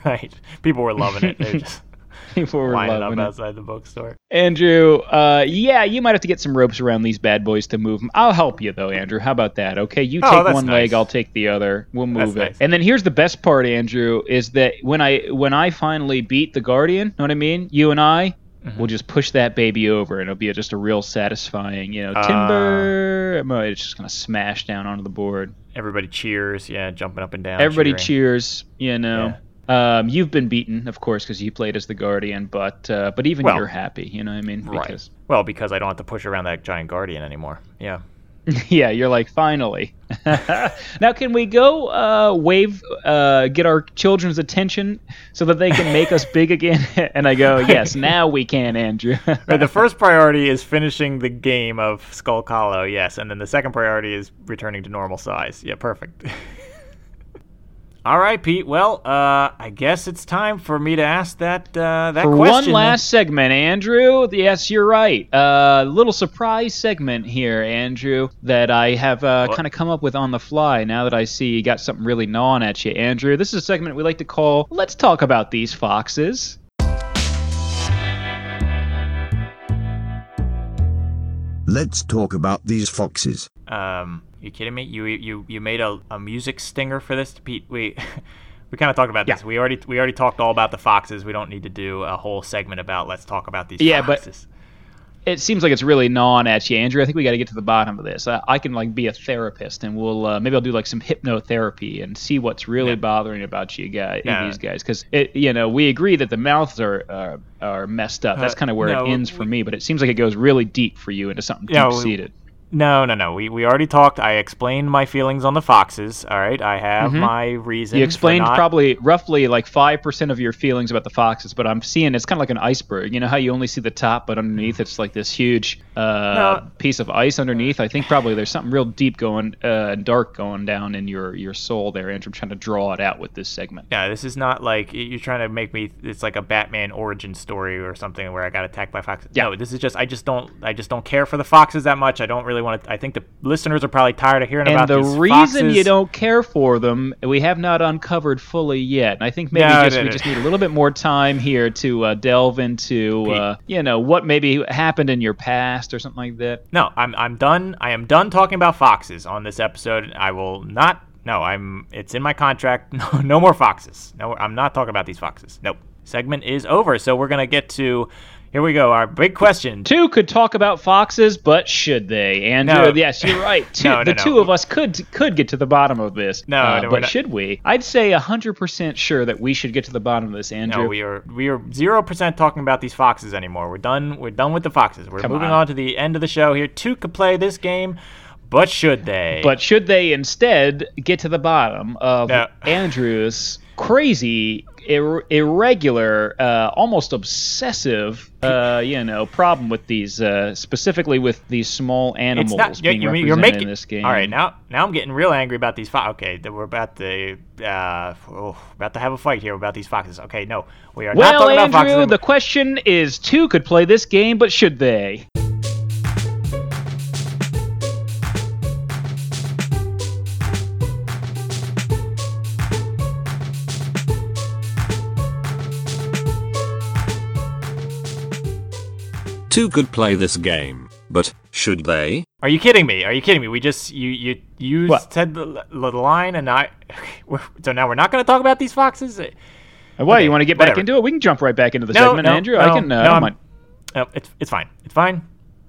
right. People were loving it. They're just People were lining up loving it. outside the bookstore. Andrew, uh, yeah, you might have to get some ropes around these bad boys to move them. I'll help you though, Andrew. How about that? Okay, you Oh, take one nice. leg, I'll take the other. We'll move That's it. nice. And then here's the best part, Andrew, is that when I when I finally beat the Guardian, you know what I mean? You and I, we'll just push that baby over, and it'll be just a real satisfying, you know, timber. Uh, it's just gonna smash down onto the board. Everybody cheers. Yeah, jumping up and down. Everybody cheering. cheers. You know. Um, you've been beaten, of course, because you played as the guardian. But uh, but even Well, you're happy. You know what I mean? Right. Because Well, because I don't have to push around that giant guardian anymore. Yeah. yeah, you're like finally. now can we go uh, wave, uh, get our children's attention so that they can make us big again? and I go, yes, now we can, Andrew. Right, the first priority is finishing the game of Skulk Hollow, yes, and then the second priority is returning to normal size. Yeah, perfect. All right, Pete. Well, uh, I guess it's time for me to ask that uh, that For question. one last segment, Andrew. Yes, you're right. A uh, little surprise segment here, Andrew, that I have uh, kind of come up with on the fly. Now that I see you got something really gnawing at you, Andrew. This is a segment we like to call "Let's Talk About These Foxes." Let's talk about these foxes. Um, you kidding me? You you you made a, a music stinger for this, Pete? We we kind of talked about this. We already we already talked all about the foxes. We don't need to do a whole segment about let's talk about these foxes. Yeah, but- It seems like it's really gnawing at you, Andrew. I think we got to get to the bottom of this. I, I can like be a therapist, and we'll uh, maybe I'll do like some hypnotherapy and see what's really Yeah. bothering about you guys, Yeah. these guys, because it, you know, we agree that the mouths are uh, are messed up. That's Uh, kind of where no, it ends for me, but it seems like it goes really deep for you into something Yeah, deep seated. No, no, no. We, we already talked. I explained my feelings on the foxes. All right. I have my reasons. Mm-hmm. You explained not, probably roughly like five percent of your feelings about the foxes, but I'm seeing it's kind of like an iceberg. You know how you only see the top, but underneath it's like this huge uh, No. piece of ice underneath. I think probably there's something real deep going, uh, dark going down in your your soul there, Andrew. I'm trying to draw it out with this segment. Yeah, this is not like you're trying to make me. It's like a Batman origin story or something where I got attacked by foxes. Yeah. No, this is just I just don't I just don't care for the foxes that much. I don't really want to. I think the listeners are probably tired of hearing And about the reason you don't care for them, we have not uncovered fully yet. And I think maybe No, just no, we no. just need a little bit more time here to uh, delve into, uh, you know, what maybe happened in your past or something like that. No, I'm I'm done. I am done talking about foxes on this episode. I will not. No, I'm. It's in my contract. No, no more foxes. No, I'm not talking about these foxes. Nope. Segment is over. So we're gonna get to. Here we go. Our big question. Two could talk about foxes, but should they? Andrew, No. yes, you're right. Two, No, no, the two of us could could get to the bottom of this. No, uh, but should we? I'd say 100% sure that we should get to the bottom of this, Andrew. No, we are we are zero percent talking about these foxes anymore. We're done. We're done with the foxes. We're Come moving on. on. to the end of the show here. Two could play this game, but should they? But should they instead get to the bottom of. Andrew's crazy, ir- irregular, uh, almost obsessive, uh, you know, problem with these, uh, specifically with these small animals not. being You're, represented you're making in this game. All right, now now I'm getting real angry about these foxes. Okay, we're about to uh, oh, about to have a fight here about these foxes. Okay, no, we are not Well, talking about foxes. Andrew, the question is: two could play this game, but should they? Two could play this game, but should they? Are you kidding me? Are you kidding me? We just you you you What? said the, the line, and I. So now we're not going to talk about these foxes. Uh, What? Okay, you want to get back whatever. into it? We can jump right back into the No, segment, no, Andrew. no, I can. Uh, no, I don't I'm- mind. Oh, it's it's fine. It's fine.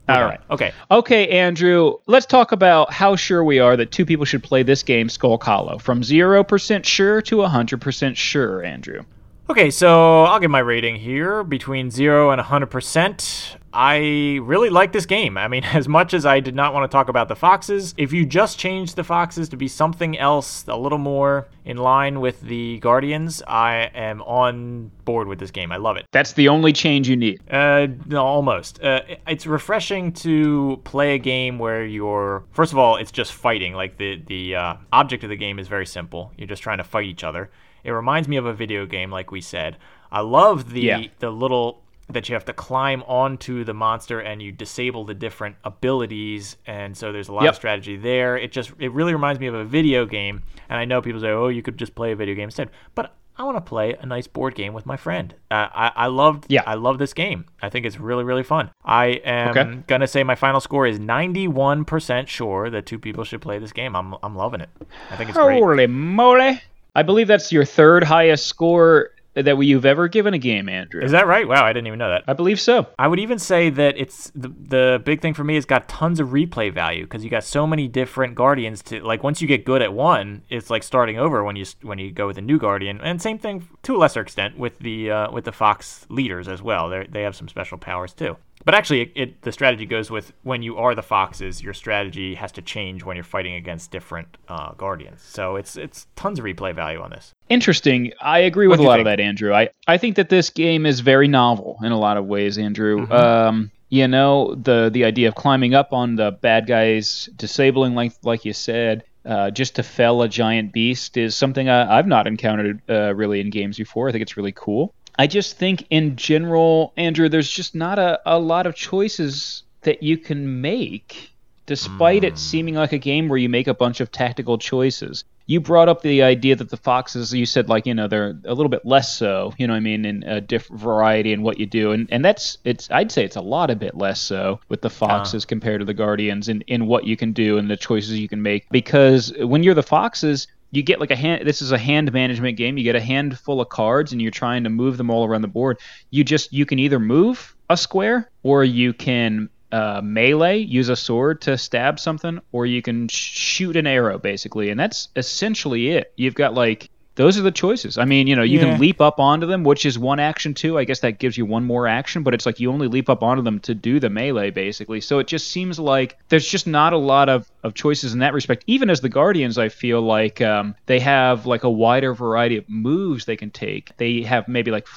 We're All done. right. Okay. Okay, Andrew, let's talk about how sure we are that two people should play this game, Skulk Hollow. From 0% sure to 100% sure, Andrew. Okay, so I'll give my rating here between 0 and 100%. I really like this game. I mean, as much as I did not want to talk about the foxes, if you just change the foxes to be something else a little more in line with the Guardians, I am on board with this game. I love it. That's the only change you need. Uh, no, almost. Uh, it's refreshing to play a game where you're. First of all, it's just fighting. Like the the uh, object of the game is very simple. You're just trying to fight each other. It reminds me of a video game, like we said. I love the Yeah. the little that you have to climb onto the monster and you disable the different abilities and so there's a lot Yep. of strategy there it just it really reminds me of a video game and i know people say oh you could just play a video game instead but i want to play a nice board game with my friend uh, i i loved Yeah. i love this game i think it's really really fun i am Okay. gonna say my final score is 91% sure that two people should play this game i'm, I'm loving it i think it's great Holy moly. I believe that's your third highest score that you've ever given a game, Andrew. Is that right? Wow, I didn't even know that. I believe so. I would even say that it's the the big thing for me is got tons of replay value because you got so many different guardians to like. Once you get good at one, it's like starting over when you when you go with a new guardian. And same thing to a lesser extent with the uh, with the fox leaders as well. They they have some special powers too. But actually, it, it, the strategy goes with when you are the foxes, your strategy has to change when you're fighting against different uh, guardians. So it's it's tons of replay value on this. Interesting. I agree with What'd a lot think? of that, Andrew. I, I think that this game is very novel in a lot of ways, Andrew. Mm-hmm. Um, you know, the the idea of climbing up on the bad guys, disabling like like you said, uh, just to fell a giant beast is something I, I've not encountered uh, really in games before. I think it's really cool. I just think in general, Andrew, there's just not a, a lot of choices that you can make, despite it hmm. seeming like a game where you make a bunch of tactical choices. You brought up the idea that the foxes, you said like you know they're a little bit less so, you know what I mean, in a different variety in what you do, and and that's it's I'd say it's a lot a bit less so with the ah. foxes compared to the guardians in in what you can do and the choices you can make because when you're the foxes you get like a hand this is a hand management game. You get a handful of cards and you're trying to move them all around the board. You just you can either move a square or you can uh, melee use a sword to stab something or you can sh- shoot an arrow basically. And that's essentially it. You've got like those are the choices. I mean, you know, you Yeah. can leap up onto them, which is one action too. I guess that gives you one more action, but it's like you only leap up onto them to do the melee, basically. So it just seems like there's just not a lot of, of choices in that respect. Even as the Guardians, I feel like um, they have like a wider variety of moves they can take. They have maybe like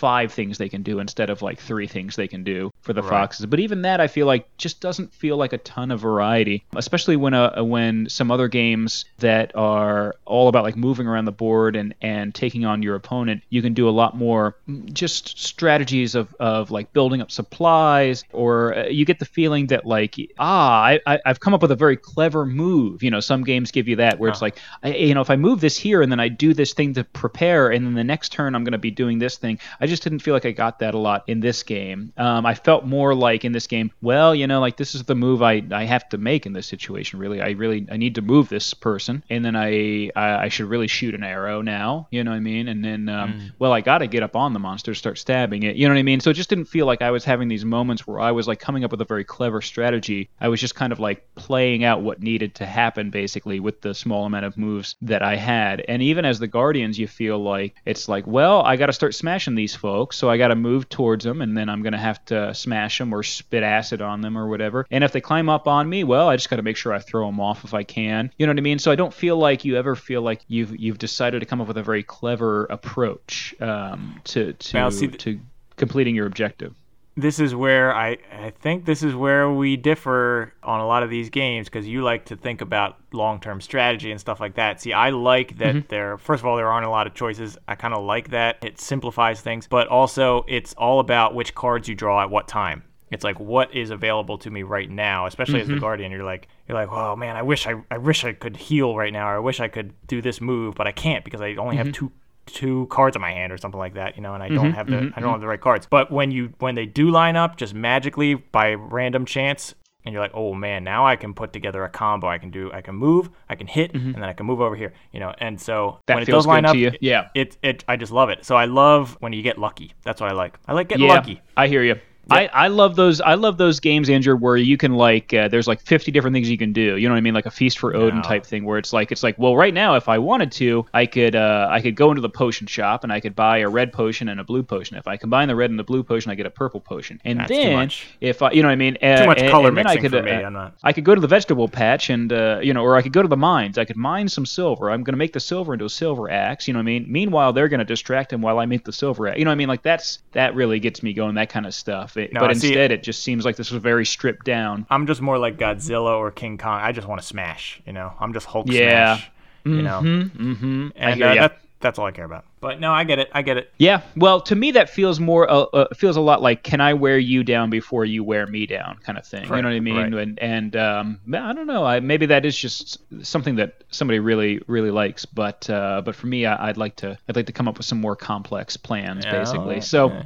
five things they can do instead of like three things they can do for the Right. foxes. But even that, I feel like just doesn't feel like a ton of variety, especially when uh, when some other games that are all about like moving around the board and and taking on your opponent, you can do a lot more mm, just strategies of of like building up supplies, or uh, you get the feeling that like ah, I, I I've come up with a very clever move. You know, some games give you that where it's like I, you know if I move this here and then I do this thing to prepare, and then the next turn I'm going to be doing this thing. I just didn't feel like I got that a lot in this game. Um, I felt more like in this game, well, you know, like this is the move I, I have to make in this situation. Really, I really I need to move this person, and then I I, I should really shoot an arrow now. You know what I mean? And then um, well, I got to get up on the monster, to start stabbing it. You know what I mean? So it just didn't feel like I was having these moments where I was like coming up with a very clever strategy. I was just kind of like playing out what needed to happen basically with the small amount of moves that I had. And even as the Guardians, you feel like it's like, well, I got to start smashing these folks, so I got to move towards them, and then I'm gonna have to smash them or spit acid on them or whatever. And if they climb up on me, well, I just got to make sure I throw them off if I can. You know what I mean? So I don't feel like you ever feel like you've you've decided to come up with a very clever approach um, to to see, to completing your objective. This is where I, I think this is where we differ on a lot of these games because you like to think about long term strategy and stuff like that. See, I like that mm-hmm. there, first of all, there aren't a lot of choices. I kind of like that. It simplifies things, but also it's all about which cards you draw at what time. It's like what is available to me right now, especially as the mm-hmm. guardian. You're like, you're like, oh man, I wish I, I wish I could heal right now, or I wish I could do this move, but I can't because I only have mm-hmm. two two cards in my hand or something like that, you know, and I don't mm-hmm, have the mm-hmm, I don't have the mm-hmm. right cards. But when you when they do line up just magically by random chance and you're like, "Oh man, now I can put together a combo. I can do I can move, I can hit, and then I can move over here." You know, and so That when it does line up, to you. it- Yeah. It it I just love it. So I love when you get lucky. That's what I like. I like getting yeah, lucky. I hear you. I, I love those I love those games, Andrew, where you can like uh, there's like 50 different things you can do. You know what I mean, like a feast for Odin type thing, where it's like it's like well, right now if I wanted to, I could uh, I could go into the potion shop and I could buy a red potion and a blue potion. If I combine the red and the blue potion, I get a purple potion. And That's then if I, you know what I mean, uh, Too much and- color and then I mixing could, for me. uh, I'm not- I could go to the vegetable patch and uh, you know, or I could go to the mines. I could mine some silver. I'm going to make the silver into a silver axe. You know what I mean? Meanwhile, they're going to distract him while I make the silver axe. You know what I mean? Like that's that really gets me going. That kind of stuff. It, No, but see- instead, it just seems like this was very stripped down. I'm just more like Godzilla or King Kong. I just want to smash, you know. I'm just Hulk Yeah. smash, you know. Mm-hmm. And uh, that, that's all I care about. But no, I get it. I get it. Yeah. Well, to me, that feels more uh, uh, feels a lot like can I wear you down before you wear me down kind of thing. you know what I mean? right. And and um, I don't know. I, maybe that is just something that somebody really really likes. But uh, but for me, I, I'd like to I'd like to come up with some more complex plans, basically. Yeah, So.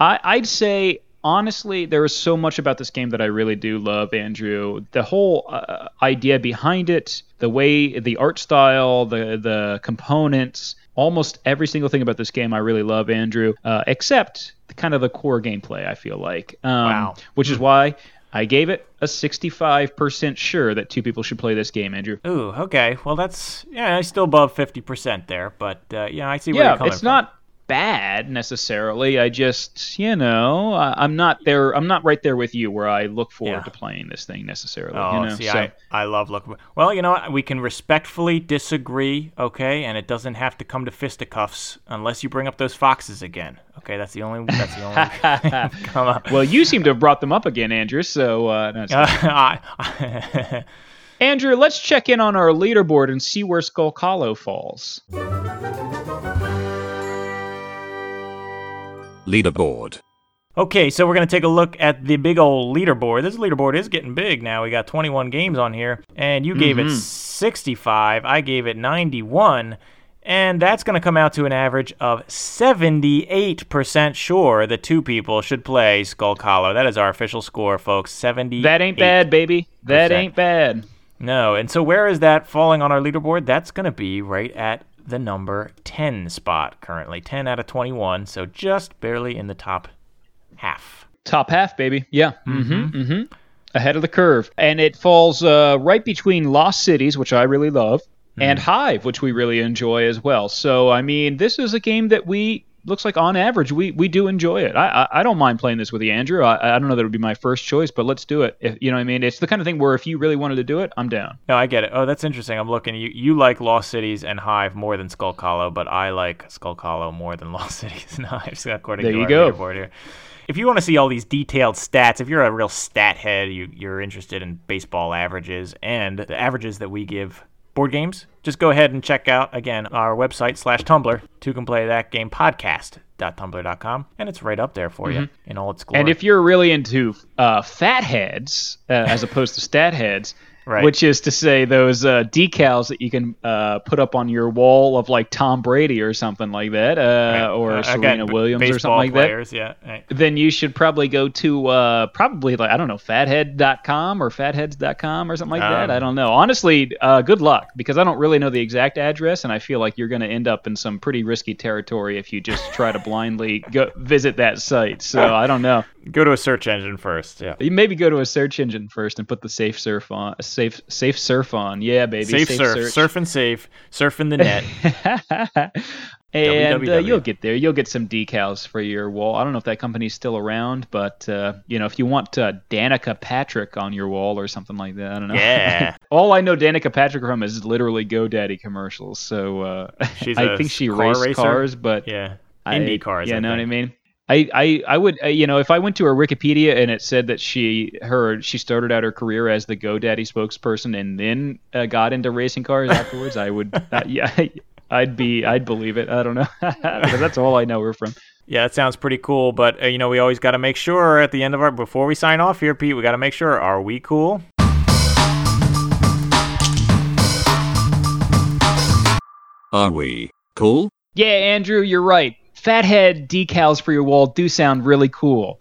I, I'd say honestly, there is so much about this game that I really do love, Andrew. The whole uh, idea behind it, the way the art style, the the components, almost every single thing about this game I really love, Andrew, uh, except the, kind of the core gameplay. I feel like, um, Wow. which is why I gave it a 65% sure that two people should play this game, Andrew. Ooh, okay. Well, that's yeah, I still above fifty percent there, but uh, yeah, I see where you're Yeah, coming it's from. not bad necessarily. I just, you know, I, I'm not there. I'm not right there with you where I look forward Yeah. to playing this thing necessarily. Oh, you know? see, so, I, I love looking. Well, you know what? We can respectfully disagree, okay? And it doesn't have to come to fisticuffs unless you bring up those foxes again. Okay, that's the only. That's the only. come on. well, you seem to have brought them up again, Andrew. So, uh, no, I- Andrew, let's check in on our leaderboard and see where Skulk Hollow falls. Leaderboard. Okay, so we're going to take a look at the big old leaderboard. This leaderboard is getting big now. We got 21 games on here, and you gave it mm-hmm. 65. I gave it 91. And that's going to come out to an average of 78% sure the two people should play Skulk Hollow. That is our official score, folks. 70. That ain't bad, baby. That ain't bad. No, and so where is that falling on our leaderboard? That's going to be right at the number 10 spot currently. 10 out of 21, so just barely in the top half. Top half, baby. Yeah. Mm-hmm. Mm-hmm. Ahead of the curve. And it falls uh, right between Lost Cities, which I really love, and Hive, which we really enjoy as well. So, I mean, this is a game that we looks like on average we, we do enjoy it. I, I I don't mind playing this with you, Andrew. I, I don't know that it would be my first choice, but let's do it. If, you know what I mean? It's the kind of thing where if you really wanted to do it, I'm down. No, I get it. Oh, that's interesting. I'm looking. You you like Lost Cities and Hive more than Skulk Hollow, but I like Skulk Hollow more than Lost Cities and Hive. According There to you our go. leaderboard here. If you want to see all these detailed stats, if you're a real stat head, you, you're interested in baseball averages and the averages that we give board games, just go ahead and check out again our website slash Tumblr, two can play that game podcast podcast.tumblr.com, and it's right up there for you in all its glory. Mm-hmm. And if you're really into uh, fat heads uh, as opposed to stat heads, Right. which is to say those uh, decals that you can uh, put up on your wall of like Tom Brady or something like that, uh, or Uh, Serena b- Williams or something like players, yeah. right. that, then you should probably go to uh, probably like I don't know fathead.com or fatheads.com or something like that. Um, I don't know. Honestly, uh, good luck because I don't really know the exact address, and I feel like you're going to end up in some pretty risky territory if you just try to blindly go visit that site. So I don't know. Go to a search engine first, yeah. You maybe go to a search engine first and put the safe surf on. Safe safe surf on. Yeah, baby. Safe, surf, search. surf and safe, surf in the net. and uh, you'll get there. You'll get some decals for your wall. I don't know if that company's still around, but uh, you know, if you want uh, Danica Patrick on your wall or something like that, I don't know. Yeah. All I know Danica Patrick from is literally GoDaddy commercials. So uh, She's I a think she car raced racer? cars, but yeah, I- Indy cars. Yeah, I know what I mean. I, I, I would uh, you know if I went to her Wikipedia and it said that she her she started out her career as the GoDaddy spokesperson and then uh, got into racing cars afterwards I would uh, yeah I'd be I'd believe it I don't know because that's all I know her from Yeah, that sounds pretty cool. But uh, you know, we always got to make sure at the end of our before we sign off here, Pete. We got to make sure: are we cool? Are we cool? yeah Andrew you're right fathead decals for your wall do sound really cool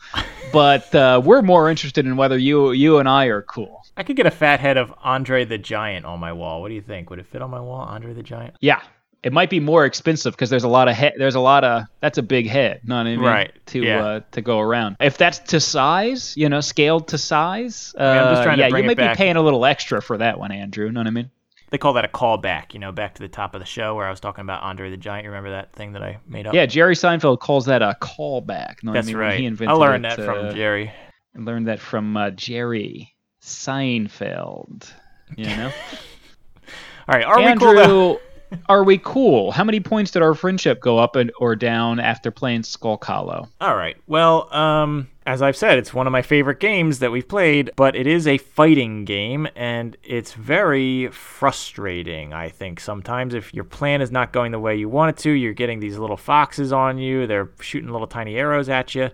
but uh, we're more interested in whether you you and I are cool I could get a fat head of Andre the Giant on my wall. What do you think? Would it fit on my wall, Andre the Giant? Yeah, it might be more expensive because there's a lot of head. There's a lot of that's a big head. Know what I mean? Right, To yeah. uh, to go around. If that's to size, you know, scaled to size. Uh, I'm just trying to yeah, you might back. be paying a little extra for that one, Andrew. Know what I mean? They call that a callback. You know, back to the top of the show where I was talking about Andre the Giant. You remember that thing that I made up? Yeah, Jerry Seinfeld calls that a callback. What that's I mean? Right. He invented I learned that uh, from Jerry. I learned that from uh, Jerry Seinfeld. You know, All right, are we cool? Are we cool? How many points did our friendship go up and, or down after playing Skulk Hollow? All right. Well, um, as I've said, it's one of my favorite games that we've played, but it is a fighting game, and it's very frustrating, I think, sometimes. If your plan is not going the way you want it to, you're getting these little foxes on you, they're shooting little tiny arrows at you.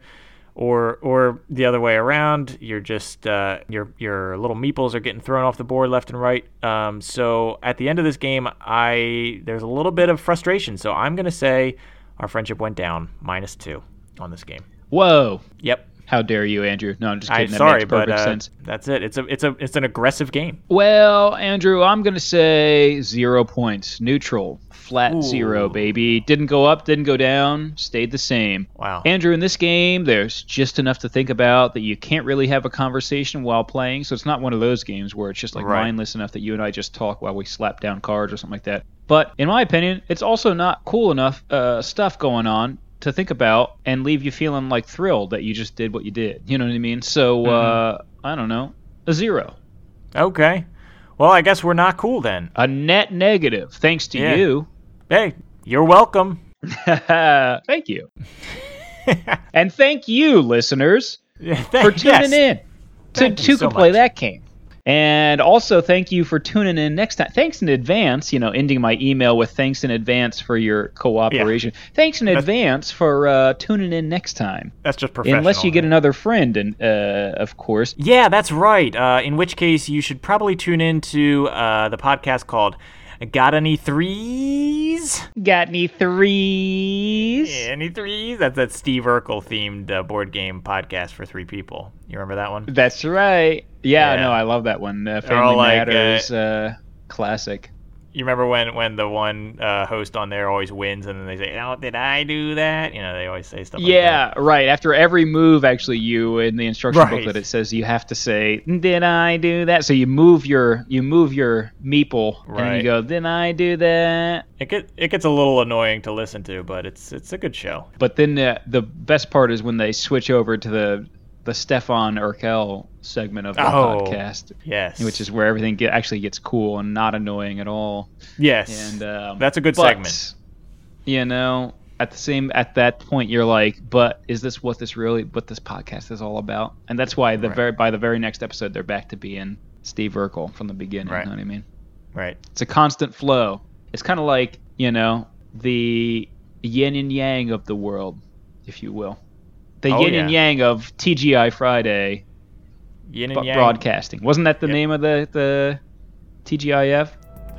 Or, or the other way around, you're just uh, your your little meeples are getting thrown off the board left and right. Um, so at the end of this game, I there's a little bit of frustration. So I'm gonna say our friendship went down minus two on this game. Whoa. Yep. How dare you, Andrew? No, I'm just kidding. I'm that sorry, makes perfect but uh, sense. that's it. It's a it's a it's an aggressive game. Well, Andrew, I'm gonna say zero points, neutral, flat Ooh. zero, baby. Didn't go up, didn't go down, stayed the same. Wow. Andrew, in this game, there's just enough to think about that you can't really have a conversation while playing. So it's not one of those games where it's just like Right. mindless enough that you and I just talk while we slap down cards or something like that. But in my opinion, it's also not cool enough uh, stuff going on to think about and leave you feeling like thrilled that you just did what you did. You know what I mean? So uh, I don't know, a zero. Okay. Well, I guess we're not cool then. A net negative, thanks to Yeah. you. Hey, you're welcome. thank you. and thank you, listeners, Yeah, for tuning yes. in to Thank Two so Can Play much. That Game. And also, thank you for tuning in next time. Thanks in advance, you know, ending my email with thanks in advance for your cooperation. Thanks in advance for uh, tuning in next time. That's just professional. Unless you get another friend, and uh, of course. Yeah, that's right. Uh, in which case, you should probably tune into uh, the podcast called "Got Any Threes? Got any threes? Any threes? That's that Steve Urkel themed uh, board game podcast for three people. You remember that one? That's right. Yeah, Yeah. no, I love that one. Uh, Family like, uh, Matters, uh, classic. You remember when when the one uh, host on there always wins, and then they say, "Oh, did I do that?" You know, they always say stuff. like Yeah, right. After every move, actually, you in the instruction Right. booklet it says you have to say, "Did I do that?" So you move your you move your meeple, and you go, "Did I do that?" It get it gets a little annoying to listen to, but it's it's a good show. But then the the best part is when they switch over to the the Stefan Urquelle segment of the Oh. podcast, Yes, which is where everything get, actually gets cool and not annoying at all. yes, And um, that's a good but, segment. You know, at the same at that point, you're like, but is this what this really what this podcast is all about? And that's why the Right. very by the very next episode, they're back to being Steve Urkel from the beginning. Right. You know what I mean? Right. It's a constant flow. It's kind of like you know the yin and yang of the world, if you will. The Oh, yin and yang of TGI Friday Yin and yang. broadcasting. Wasn't that the Yep. name of the the TGIF?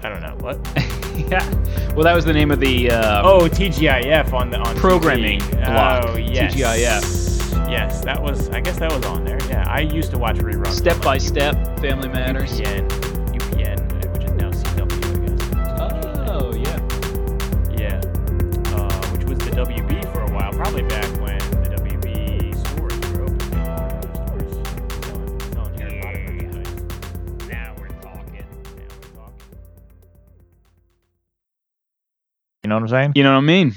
I don't know what. yeah. Well, that was the name of the. Um, Oh, TGIF on the on Programming TV. block, Oh, yes. TGIF. Yes, that was. I guess that was on there. Yeah, I used to watch reruns. Step by Step, Family Matters. UPN, You know what I'm saying? You know what I mean?